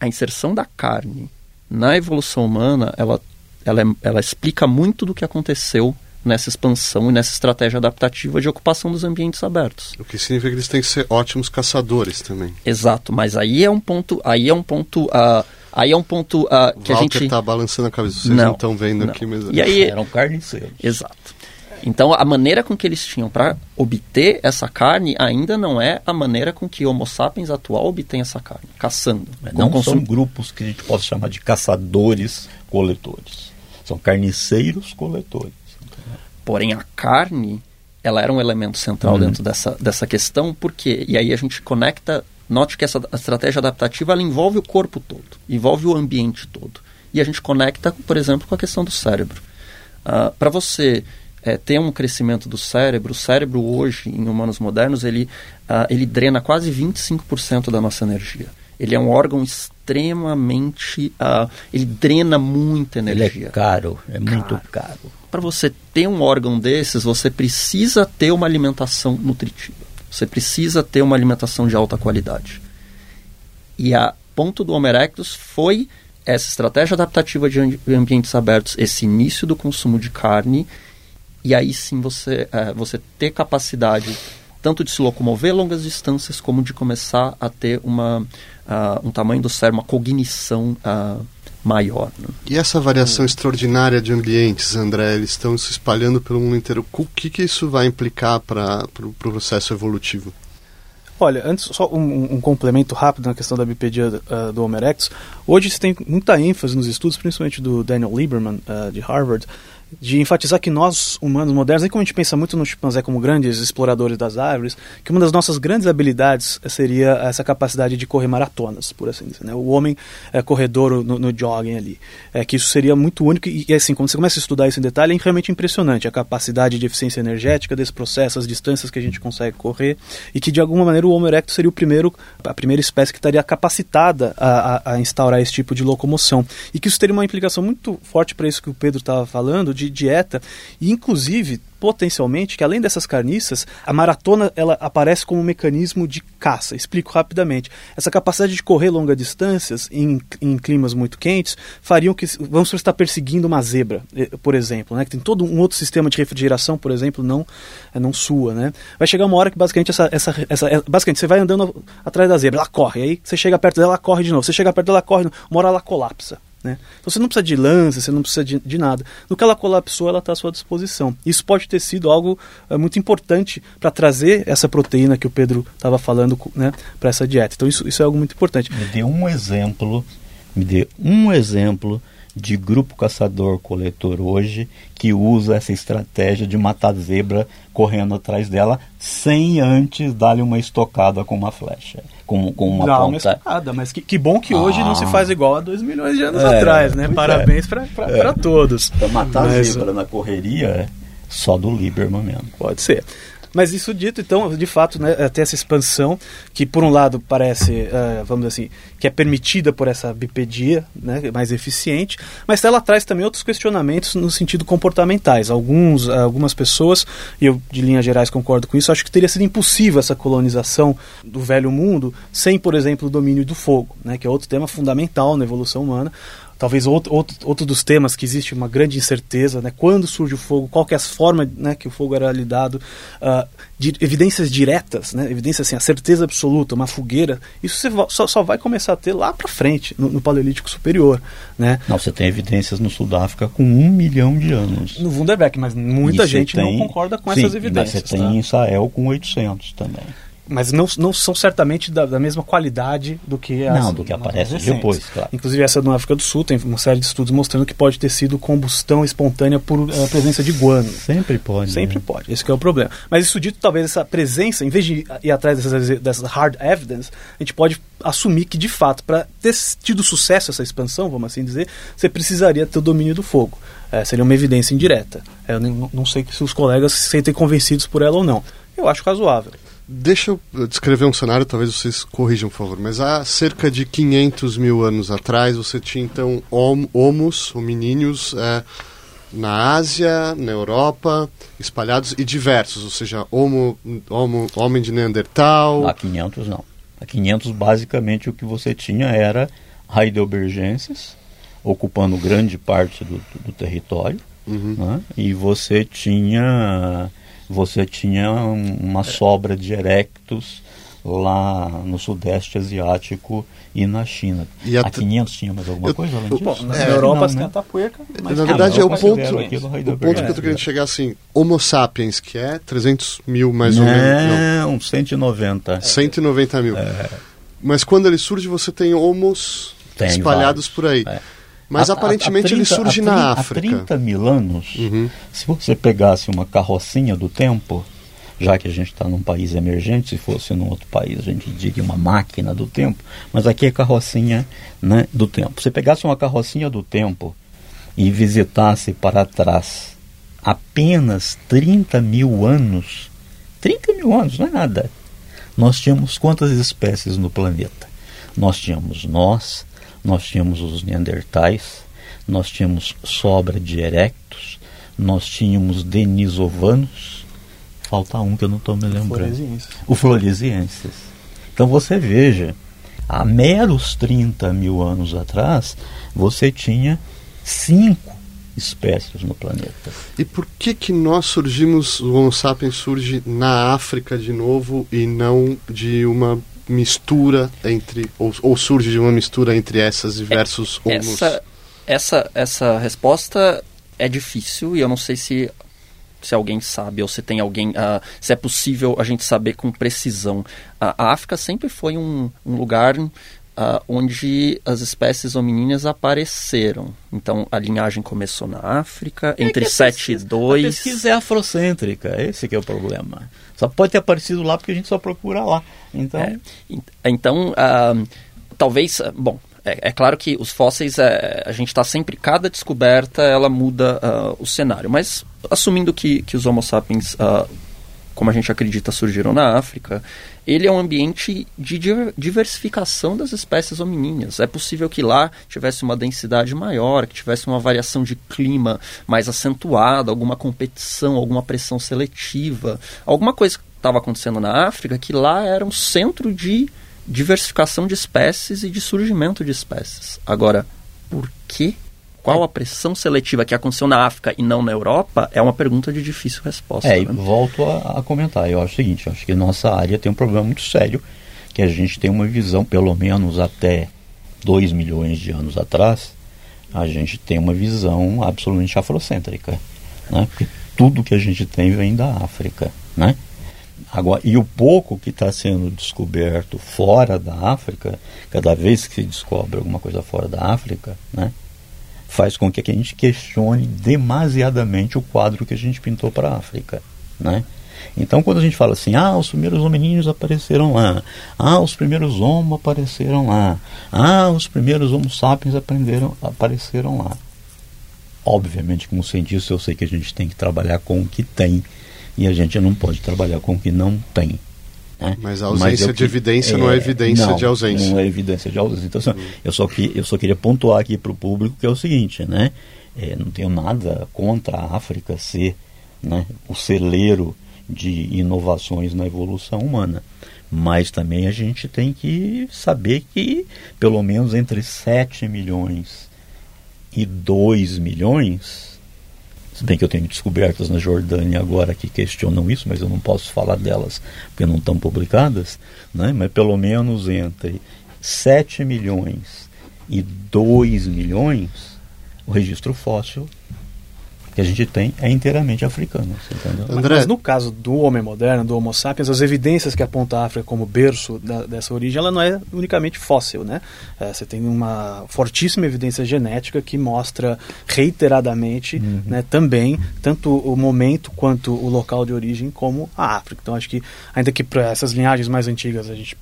a inserção da carne na evolução humana, ela, ela, é, ela explica muito do que aconteceu nessa expansão e nessa estratégia adaptativa de ocupação dos ambientes abertos. O que significa que eles têm que ser ótimos caçadores também. Exato, mas aí é um ponto, aí é um ponto, uh, aí é um ponto uh, que Walter a gente está balançando a cabeça, vocês não estão vendo não. aqui, mas e aí eram carniceiros. Exato. Então, a maneira com que eles tinham para obter essa carne ainda não é a maneira com que o Homo sapiens atual obtém essa carne, caçando. Não consum... são grupos que a gente pode chamar de caçadores-coletores. São carniceiros-coletores. Porém, a carne, ela era um elemento central uhum. dentro dessa, dessa questão, porque, e aí a gente conecta, note que essa estratégia adaptativa, ela envolve o corpo todo, envolve o ambiente todo. E a gente conecta, por exemplo, com a questão do cérebro. Uh, Para você é, ter um crescimento do cérebro, o cérebro hoje, em humanos modernos, ele, uh, ele drena quase 25% da nossa energia. Ele é um órgão extremamente. Uh, ele drena muita energia. Ele é caro, é caro. muito caro. Para você ter um órgão desses, você precisa ter uma alimentação nutritiva. Você precisa ter uma alimentação de alta qualidade. E a ponto do Homo erectus foi essa estratégia adaptativa de ambientes abertos, esse início do consumo de carne, e aí sim você, é, você ter capacidade tanto de se locomover longas distâncias como de começar a ter uma, uh, um tamanho do cérebro, uma cognição uh, maior. Né? E essa variação extraordinária de ambientes, André, eles estão se espalhando pelo mundo inteiro. O que, que isso vai implicar para o pro processo evolutivo? Olha, antes só um, um, complemento rápido na questão da bipedia uh, do Homo erectus. Hoje se tem muita ênfase nos estudos, principalmente do Daniel Lieberman uh, de Harvard, de enfatizar que nós, humanos modernos, e como a gente pensa muito no chimpanzé como grandes exploradores das árvores, que uma das nossas grandes habilidades seria essa capacidade de correr maratonas, por assim dizer. Né? O homem é, corredor no, no, jogging ali. É, que isso seria muito único e, assim, quando você começa a estudar isso em detalhe, é realmente impressionante a capacidade de eficiência energética desse processo, as distâncias que a gente consegue correr e que de alguma maneira o Homo erectus seria o primeiro, a primeira espécie que estaria capacitada a, a, a instaurar esse tipo de locomoção. E que isso teria uma implicação muito forte para isso que o Pedro estava falando, de dieta e inclusive potencialmente que além dessas carniças, a maratona ela aparece como um mecanismo de caça. Explico rapidamente. Essa capacidade de correr longas distâncias em, em climas muito quentes fariam que vamos estar perseguindo uma zebra, eh, por exemplo, né, que tem todo um outro sistema de refrigeração, por exemplo, não eh, não sua, né? Vai chegar uma hora que basicamente essa, essa, essa basicamente você vai andando atrás da zebra, ela corre, aí você chega perto dela, ela corre de novo. Você chega perto dela, ela corre, uma hora ela colapsa. Né? Então você não precisa de lança, você não precisa de, de nada. No que ela colapsou, ela está à sua disposição. Isso pode ter sido algo é, muito importante para trazer essa proteína que o Pedro estava falando né, para essa dieta. Então isso, isso é algo muito importante. Me dê um exemplo, me dê um exemplo de grupo caçador-coletor hoje que usa essa estratégia de matar zebra correndo atrás dela sem antes dar-lhe uma estocada com uma flecha, com, com uma Dá ponta. uma estocada, mas que, que bom que hoje não se Ah. faz igual a dois milhões de anos É, atrás, né? pois Parabéns pra para É. todos. Pra matar Mas- zebra na correria é só do Lieberman mesmo. Pode ser. Mas isso dito, então, de fato, né, até essa expansão, que por um lado parece, eh, vamos dizer assim, que é permitida por essa bipedia, né, mais eficiente, mas ela traz também outros questionamentos no sentido comportamentais. Alguns, algumas pessoas, e eu de linhas gerais concordo com isso, acho que teria sido impossível essa colonização do velho mundo sem, por exemplo, o domínio do fogo, né, que é outro tema fundamental na evolução humana talvez outro, outro, outro dos temas que existe uma grande incerteza, né? Quando surge o fogo, qual que é a forma né, que o fogo era lidado, ah, de, evidências diretas, né? Evidências assim, a certeza absoluta, uma fogueira, isso você vo- só, só vai começar a ter lá para frente, no, no Paleolítico Superior, né? Não, você tem evidências no sul da África com um milhão de anos. No Wunderberg, mas muita E você gente tem- não concorda com Sim, essas Mas evidências. você tem tá? em Israel com 800 também. Mas não, não são certamente da, da mesma qualidade do que as Não, do que aparece depois, claro. Inclusive essa do África do Sul tem uma série de estudos mostrando que pode ter sido combustão espontânea por eh, presença de guano. Sempre pode. Sempre né? pode, esse é o problema. Mas isso dito, talvez essa presença, em vez de ir atrás dessas, dessas hard evidence, a gente pode assumir que, de fato, para ter tido sucesso essa expansão, vamos assim dizer, você precisaria ter o domínio do fogo. É, seria uma evidência indireta. É, eu nem- não sei se os colegas se sentem convencidos por ela ou não. Eu acho razoável. Deixa eu descrever um cenário, talvez vocês corrijam, por favor. Mas há cerca de 500 mil anos atrás, você tinha então hom homos, hominíneos, é, na Ásia, na Europa, espalhados e diversos, ou seja, homo, homo, homem de Neandertal. Há 500 não. Há 500 basicamente o que você tinha era heidelbergenses ocupando grande parte do, do território Uhum. né? e você tinha você tinha um- uma sobra de erectos lá no sudeste asiático e na China. E Há até- 500 tinha mais alguma Eu- coisa além disso? na É, Europa não, você tem né? a tapuerca, mas Na verdade, é o ponto, o ponto que eu tô querendo chegar assim, Homo sapiens, que é 300 mil mais ou menos. Não, Não, 190. 190 mil. Mas quando ele surge, você tem homos Tem espalhados vários. por aí. É. Mas há- aparentemente há 30 ele surge na 30 África. Há 30 mil anos, Uhum. se você pegasse uma carrocinha do tempo, já que a gente está num país emergente, se fosse num outro país a gente diria uma máquina do tempo, mas aqui é carrocinha né, do tempo. Se pegasse uma carrocinha do tempo e visitasse para trás apenas 30 mil anos, 30 mil anos não é nada, nós tínhamos quantas espécies no planeta? Nós tínhamos nós, nós tínhamos os neandertais, nós tínhamos sobra de erectos, nós tínhamos denisovanos, falta um que eu não estou me lembrando. Floresienses. O floresienses. Então você veja, há meros 30 mil anos atrás, você tinha cinco espécies no planeta. E por que que nós surgimos, o Homo sapiens surge na África de novo e não de uma mistura entre, ou, ou surge de uma mistura entre essas diversos homos? Essa, essa, essa resposta é difícil e eu não sei se, se alguém sabe ou se tem alguém. ah, se é possível a gente saber com precisão. A, a África sempre foi um, um lugar ah, onde as espécies hominíneas apareceram. Então a linhagem começou na África, entre É a 7 e pesquisa- A 2. pesquisa é afrocêntrica, esse que é o problema. Só pode ter aparecido lá porque a gente só procura lá. Então, É, en- então, ah, talvez, ah, bom, é, é claro que os fósseis, é, a gente está sempre, cada descoberta, ela muda ah, o cenário, mas assumindo que, que os homo sapiens, ah, como a gente acredita, surgiram na África, ele é um ambiente de diver- diversificação das espécies hominíneas. É possível que lá tivesse uma densidade maior, que tivesse uma variação de clima mais acentuada, alguma competição, alguma pressão seletiva, alguma coisa que estava acontecendo na África que lá era um centro de diversificação de espécies e de surgimento de espécies. Agora, por quê? Qual a pressão seletiva que aconteceu na África e não na Europa é uma pergunta de difícil resposta. É, e né? volto a, a comentar. Eu acho o seguinte, eu acho que nossa área tem um problema muito sério, que a gente tem uma visão, pelo menos até 2 milhões de anos atrás, a gente tem uma visão absolutamente afrocêntrica. Né? Porque tudo que a gente tem vem da África. Né? Agora, e o pouco que está sendo descoberto fora da África, cada vez que se descobre alguma coisa fora da África, né? Faz com que a gente questione demasiadamente o quadro que a gente pintou para a África, né? Então, quando a gente fala assim, ah, os primeiros hominíneos apareceram lá, ah, os primeiros homo apareceram lá, ah, os primeiros homo sapiens aprenderam, apareceram lá. Obviamente, como cientista, eu sei que a gente tem que trabalhar com o que tem e a gente não pode trabalhar com o que não tem. Né? Mas a ausência Mas de evidência é, não é evidência não, de ausência. Não é evidência de ausência. Então, assim, eu, só que, eu só queria pontuar aqui para o público que é o seguinte, né? É, não tenho nada contra a África ser né, o celeiro de inovações na evolução humana. Mas também a gente tem que saber que pelo menos entre 7 milhões e 2 milhões se bem que eu tenho descobertas na Jordânia agora que questionam isso, mas eu não posso falar delas porque não estão publicadas, né? mas pelo menos entre 7 milhões e 2 milhões, o registro fóssil que a gente tem é inteiramente africano. André... Mas no caso do homem moderno, do Homo sapiens, as evidências que apontam a África como berço da, dessa origem, ela não é unicamente fóssil, né? É, você tem uma fortíssima evidência genética que mostra reiteradamente, uhum. né, também tanto o momento quanto o local de origem como a África. Então acho que ainda que para essas linhagens mais antigas a gente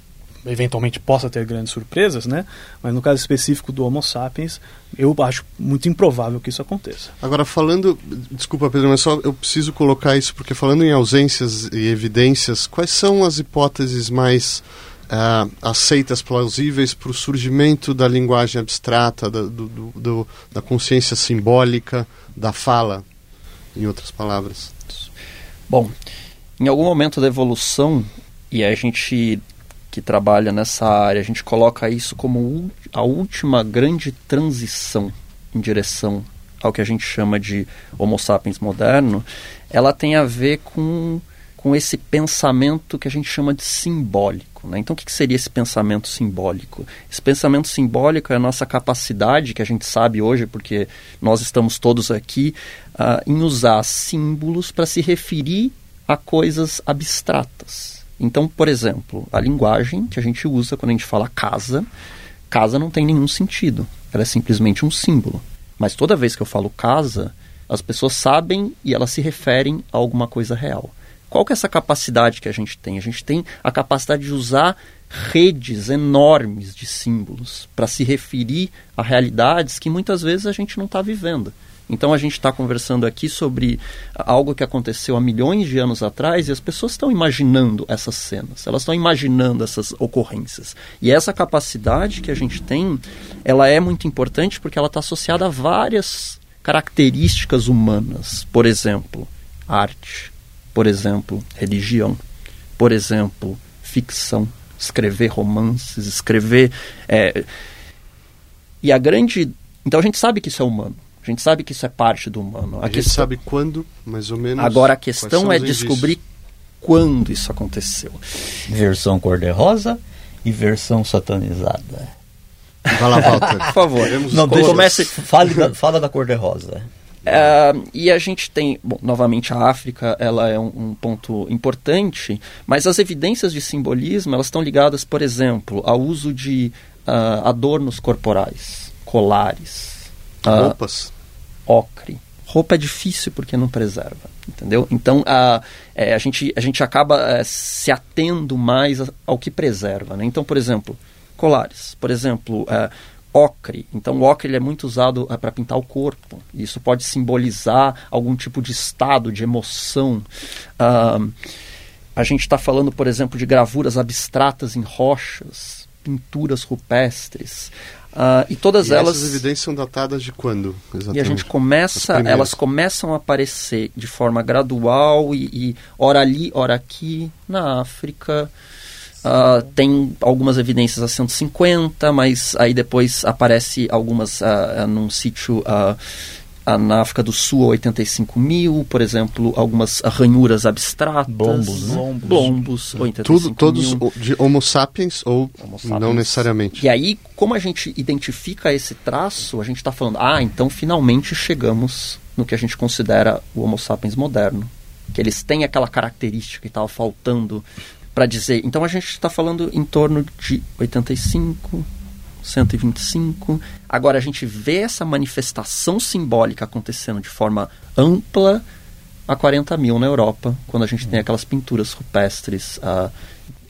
eventualmente possa ter grandes surpresas, né? Mas no caso específico do Homo sapiens, eu acho muito improvável que isso aconteça. Agora, falando, desculpa Pedro, mas só eu preciso colocar isso, porque falando em ausências e evidências, quais são as hipóteses mais uh, aceitas, plausíveis para o surgimento da linguagem abstrata, da, do, do, da consciência simbólica, da fala, em outras palavras? Bom, em algum momento da evolução, e a gente que trabalha nessa área, a gente coloca isso como a última grande transição em direção ao que a gente chama de Homo sapiens moderno, ela tem a ver com, com esse pensamento que a gente chama de simbólico. Né? Então, o que, seria esse pensamento simbólico? Esse pensamento simbólico é a nossa capacidade, que a gente sabe hoje, porque nós estamos todos aqui, uh, em usar símbolos para se referir a coisas abstratas. Então, por exemplo, a linguagem que a gente usa quando a gente fala casa, casa não tem nenhum sentido. Ela é simplesmente um símbolo. Mas toda vez que eu falo casa, as pessoas sabem e elas se referem a alguma coisa real. Qual que é essa capacidade que a gente tem? A gente tem a capacidade de usar redes enormes de símbolos para se referir a realidades que muitas vezes a gente não está vivendo. Então a gente está conversando aqui sobre algo que aconteceu há milhões de anos atrás e as pessoas estão imaginando essas cenas, elas estão imaginando essas ocorrências. E essa capacidade que a gente tem, ela é muito importante porque ela está associada a várias características humanas. Por exemplo, arte, por exemplo, religião, por exemplo, ficção, escrever romances, escrever. É... E a grande. Então a gente sabe que isso é humano. A gente sabe que isso é parte do humano. A, a gente questão... sabe quando, mais ou menos. Agora a questão é descobrir quando isso aconteceu. Versão cor-de-rosa e versão satanizada. Vai lá, Walter. [laughs] Por favor. Não, deixa, comece... fale da, fala da cor-de-rosa. Uh, [laughs] e a gente tem, bom, novamente a África, ela é um, um, ponto importante, mas as evidências de simbolismo, elas estão ligadas, por exemplo, ao uso de uh, adornos corporais, colares. Uh, Roupas ocre. Roupa é difícil porque não preserva, entendeu? Então a, é, a, gente, a gente acaba é, se atendo mais ao que preserva. Né? Então, por exemplo, colares. Por exemplo, é, ocre. Então, o ocre é muito usado é, para pintar o corpo. Isso pode simbolizar algum tipo de estado, de emoção. Uh, a gente está falando, por exemplo, de gravuras abstratas em rochas, pinturas rupestres. Uh, e todas e elas. Essas evidências são datadas de quando? Exatamente? E a gente começa, elas começam a aparecer de forma gradual e, e ora ali, ora aqui, na África. Uh, tem algumas evidências a 150, mas aí depois aparece algumas uh, num sítio na África do Sul 85 mil, por exemplo, algumas ranhuras abstratas. Bombos, né? Bombos, Bombos 85 Tudo, Todos mil. de Homo sapiens ou homo sapiens. não necessariamente. E aí, como a gente identifica esse traço, a gente está falando, ah, então finalmente chegamos no que a gente considera o Homo sapiens moderno. Que eles têm aquela característica que estava faltando para dizer. Então a gente está falando em torno de 85, 125. Agora a gente vê essa manifestação simbólica acontecendo de forma ampla a 40 mil na Europa, quando a gente tem aquelas pinturas rupestres uh,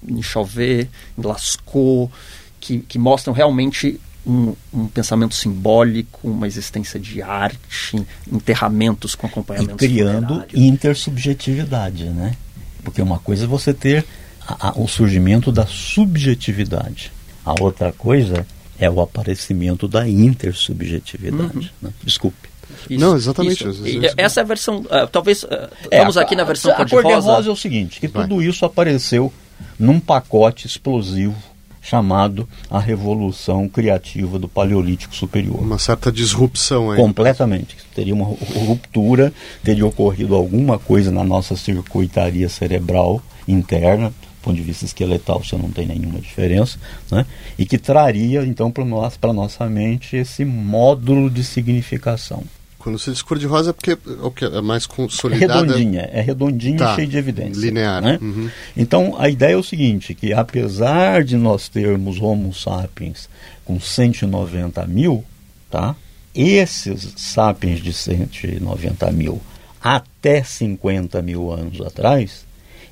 em Chauvet, em Lascaux, que, que mostram realmente um, um, pensamento simbólico, uma existência de arte, enterramentos com acompanhamento. E criando intersubjetividade, né? Porque uma coisa é você ter a, a, o surgimento da subjetividade. A outra coisa é o aparecimento da intersubjetividade. Uhum. Né? Desculpe. Isso, não, exatamente. Isso. Essa é a versão. Uh, talvez. Uh, é, vamos aqui na versão a, cor-de-rosa. cor é o seguinte: que Vai. tudo isso apareceu num pacote explosivo chamado a Revolução Criativa do Paleolítico Superior. Uma certa disrupção aí. Completamente. Teria uma ruptura, teria ocorrido alguma coisa na nossa circuitaria cerebral interna, ponto de vista esqueletal isso não tem nenhuma diferença, né? e que traria então para nós, para nossa mente esse módulo de significação. Quando se diz cor de rosa é porque é, é mais consolidada. É redondinha, é redondinha tá, cheia de evidência. Linear. Né? Uhum. Então a ideia é o seguinte, que apesar de nós termos Homo sapiens com 190 mil, tá? esses sapiens de 190 mil até 50 mil anos atrás,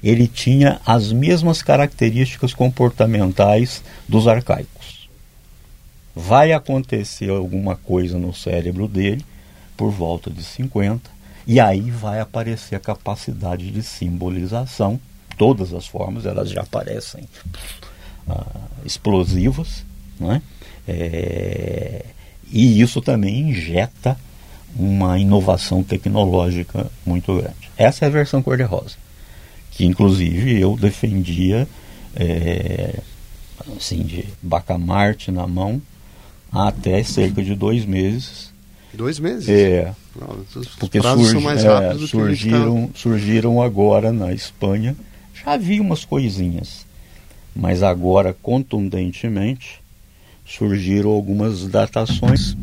ele tinha as mesmas características comportamentais dos arcaicos. Vai acontecer alguma coisa no cérebro dele por volta de 50, e aí vai aparecer a capacidade de simbolização. Todas as formas elas já aparecem ah, explosivas, né? É, e isso também injeta uma inovação tecnológica muito grande. Essa é a versão cor-de-rosa, que inclusive eu defendia é, assim, de bacamarte na mão até cerca de dois meses Dois meses? É. Não, porque surgi, é, surgiram, surgiram agora na Espanha. Já havia umas coisinhas. Mas agora, contundentemente, surgiram algumas datações,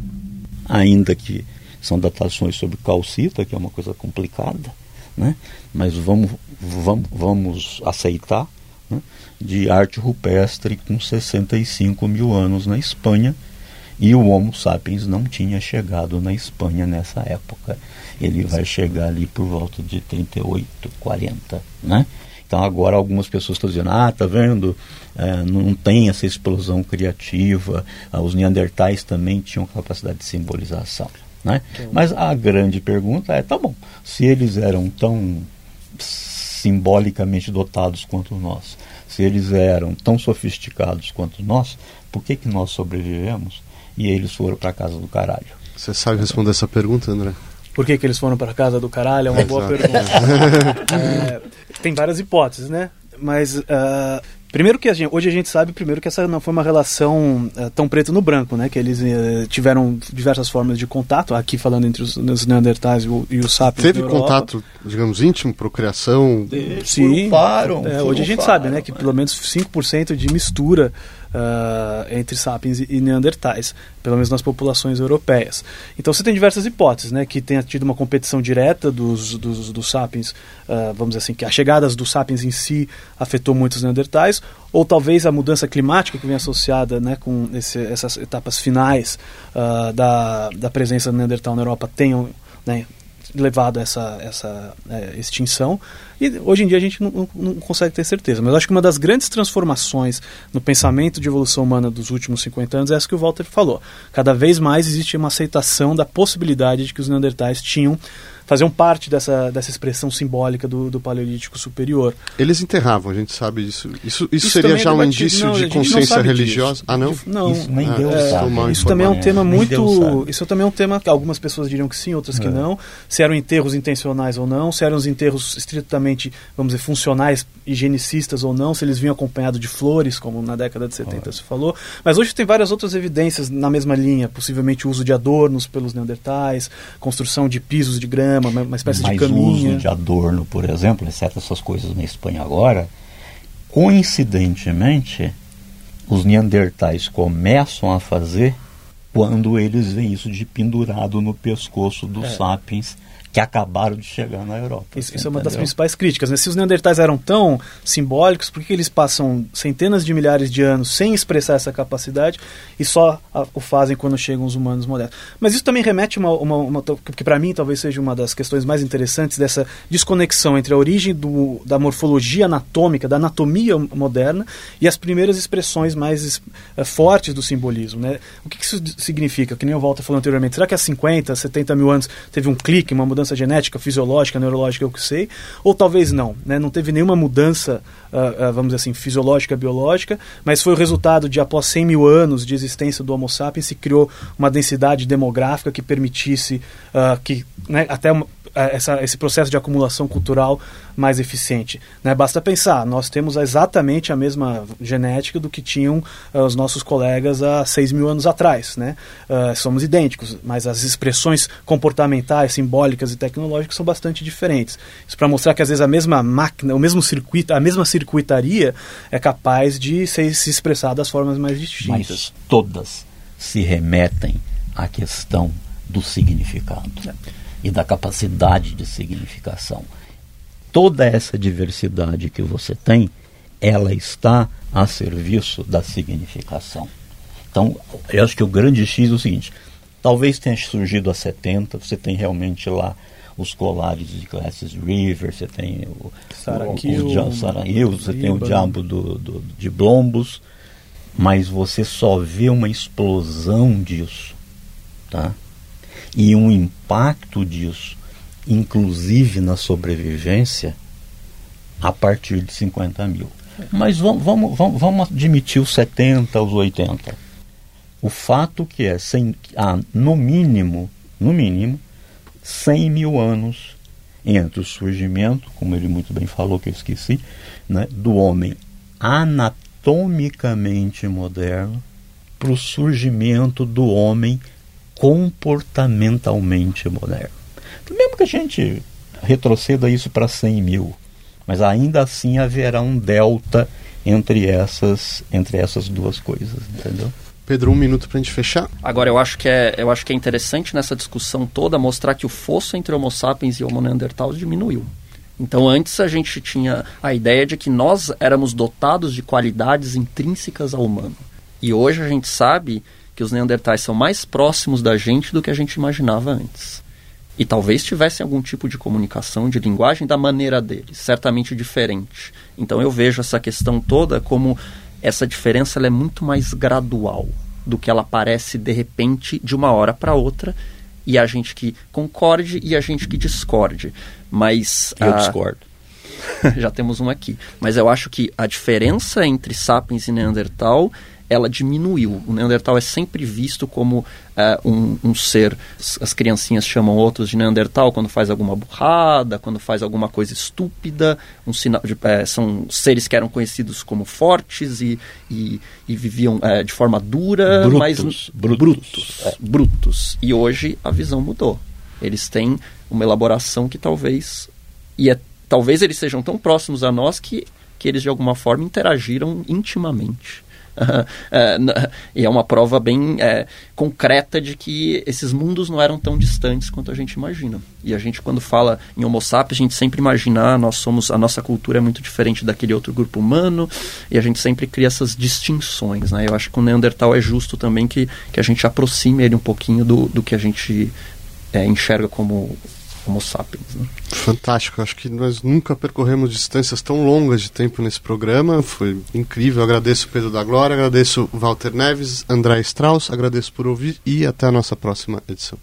ainda que são datações sobre calcita, que é uma coisa complicada, né? mas vamos, vamos, vamos aceitar, né? de arte rupestre com 65 mil anos na Espanha, e o Homo sapiens não tinha chegado na Espanha nessa época. Ele vai chegar ali por volta de 38, 40, né? Então agora algumas pessoas estão dizendo, ah, tá vendo, é, não tem essa explosão criativa, ah, os neandertais também tinham capacidade de simbolização. Né? Mas a grande pergunta é, tá bom, se eles eram tão simbolicamente dotados quanto nós, se eles eram tão sofisticados quanto nós, por que, que nós sobrevivemos? e eles foram para casa do caralho. Você sabe responder essa pergunta, André? Por que, que eles foram para casa do caralho? É uma boa pergunta. [laughs] é, tem várias hipóteses, né? Mas uh, Primeiro que a gente, hoje a gente sabe primeiro que essa não foi uma relação uh, tão preto no branco, né? Que eles uh, tiveram diversas formas de contato, aqui falando entre os, os Neandertais e, o, e os sapiens. Teve contato, digamos, íntimo, procriação? Sim. É, hoje a gente sabe, né? Que pelo menos 5% de mistura uh, entre sapiens e neandertais, pelo menos nas populações europeias. Então você tem diversas hipóteses, né, que tenha tido uma competição direta dos, dos, dos sapiens, uh, vamos dizer assim, que a chegada dos sapiens em si afetou muitos neandertais, ou talvez a mudança climática que vem associada né, com esse, essas etapas finais uh, da, da presença do neandertal na Europa tenham né, levado a essa, essa é, extinção. E hoje em dia a gente não, não, consegue ter certeza. Mas eu acho que uma das grandes transformações no pensamento de evolução humana dos últimos 50 anos é essa que o Walter falou. Cada vez mais existe uma aceitação da possibilidade de que os neandertais tinham faziam parte dessa, dessa expressão simbólica do, do Paleolítico Superior. Eles enterravam, a gente sabe disso. Isso, isso, isso seria já um indício não, de consciência religiosa? Disso. Ah, não? Não. Isso, nem ah, Deus é, sabe. Isso também é um tema muito... Isso também é um tema que algumas pessoas diriam que sim, outras que é. não. Se eram enterros intencionais ou não, se eram os enterros estritamente, vamos dizer, funcionais, higienicistas ou não, se eles vinham acompanhados de flores, como na década de 70 ah. se falou. Mas hoje tem várias outras evidências na mesma linha, possivelmente o uso de adornos pelos neandertais, construção de pisos de grama, uma, uma espécie Mas de caminho. uso de adorno, por exemplo, exceto essas coisas na Espanha agora, coincidentemente, os neandertais começam a fazer quando eles veem isso de pendurado no pescoço dos é. sapiens que acabaram de chegar na Europa. Isso, isso é uma das principais críticas. Né? Se os neandertais eram tão simbólicos, por que eles passam centenas de milhares de anos sem expressar essa capacidade e só a, o fazem quando chegam os humanos modernos? Mas isso também remete uma, uma, uma que para mim talvez seja uma das questões mais interessantes dessa desconexão entre a origem do, da morfologia anatômica, da anatomia moderna e as primeiras expressões mais uh, fortes do simbolismo. Né? O que, que isso significa? Que nem o Walter falou anteriormente. Será que há 50, 70 mil anos teve um clique, uma mudança genética, fisiológica, neurológica, eu que sei? Ou talvez não. Né? Não teve nenhuma mudança, uh, uh, vamos dizer assim, fisiológica, biológica, mas foi o resultado de, após 100 mil anos de existência do Homo sapiens, se criou uma densidade demográfica que permitisse que né, até uma, essa, esse processo de acumulação cultural mais eficiente. Né? Basta pensar, nós temos exatamente a mesma genética do que tinham uh, os nossos colegas há 6 mil anos atrás. Né? Uh, somos idênticos, mas as expressões comportamentais, simbólicas e tecnológicas são bastante diferentes. Isso para mostrar que às vezes a mesma máquina, o mesmo circuito, a mesma circuitaria é capaz de ser, se expressar das formas mais distintas. Mas todas se remetem à questão do significado. É e da capacidade de significação. Toda essa diversidade que você tem, ela está a serviço da significação. Então, eu acho que o grande X é o seguinte: talvez tenha surgido a 70, você tem realmente lá os colares de Glasses River, você tem o Saraquil, o, você tem o Diabo do, do, de Blombos, mas você só vê uma explosão disso. Tá? E um impacto disso, inclusive na sobrevivência, a partir de 50 mil. Mas vamos, vamos, vamos, admitir os 70, os 80. O fato que é, sem, há no mínimo, no mínimo, 100 mil anos entre o surgimento, como ele muito bem falou, que eu esqueci, né, do homem anatomicamente moderno para o surgimento do homem comportamentalmente moderno. Mesmo que a gente retroceda isso para 100 mil, mas ainda assim haverá um delta entre essas, entre essas duas coisas, entendeu? Pedro, um minuto para a gente fechar. Agora, eu acho, que é, eu acho que é interessante nessa discussão toda mostrar que o fosso entre Homo sapiens e Homo neanderthal diminuiu. Então, antes a gente tinha a ideia de que nós éramos dotados de qualidades intrínsecas ao humano. E hoje a gente sabe que os neandertais são mais próximos da gente do que a gente imaginava antes. E talvez tivessem algum tipo de comunicação, de linguagem da maneira deles, certamente diferente. Então eu vejo essa questão toda como essa diferença é muito mais gradual do que ela parece de repente de uma hora para outra e a gente que concorde e a gente que discorde. Mas eu a... discordo. [laughs] já temos um aqui. Mas eu acho que a diferença entre sapiens e Neandertal ela diminuiu. O Neandertal é sempre visto como uh, um, um, ser. As criancinhas chamam outros de Neandertal quando faz alguma burrada, quando faz alguma coisa estúpida. Um sinal de, uh, são seres que eram conhecidos como fortes e, e, e viviam uh, de forma dura, brutos, mas brutos, brutos, brutos. E hoje a visão mudou. Eles têm uma elaboração que talvez e é, talvez eles sejam tão próximos a nós que que eles de alguma forma interagiram intimamente. [laughs] É, e é uma prova bem é, concreta de que esses mundos não eram tão distantes quanto a gente imagina. E a gente, quando fala em Homo sapiens, a gente sempre imagina, ah, nós somos, a nossa cultura é muito diferente daquele outro grupo humano, e a gente sempre cria essas distinções. Né? Eu acho que o Neandertal é justo também que, que a gente aproxime ele um pouquinho do, do que a gente é, enxerga como Homo sapiens. Né? Fantástico, acho que nós nunca percorremos distâncias tão longas de tempo nesse programa, foi incrível. Agradeço Pedro da Glória, agradeço Walter Neves, André Strauss, agradeço por ouvir e até a nossa próxima edição.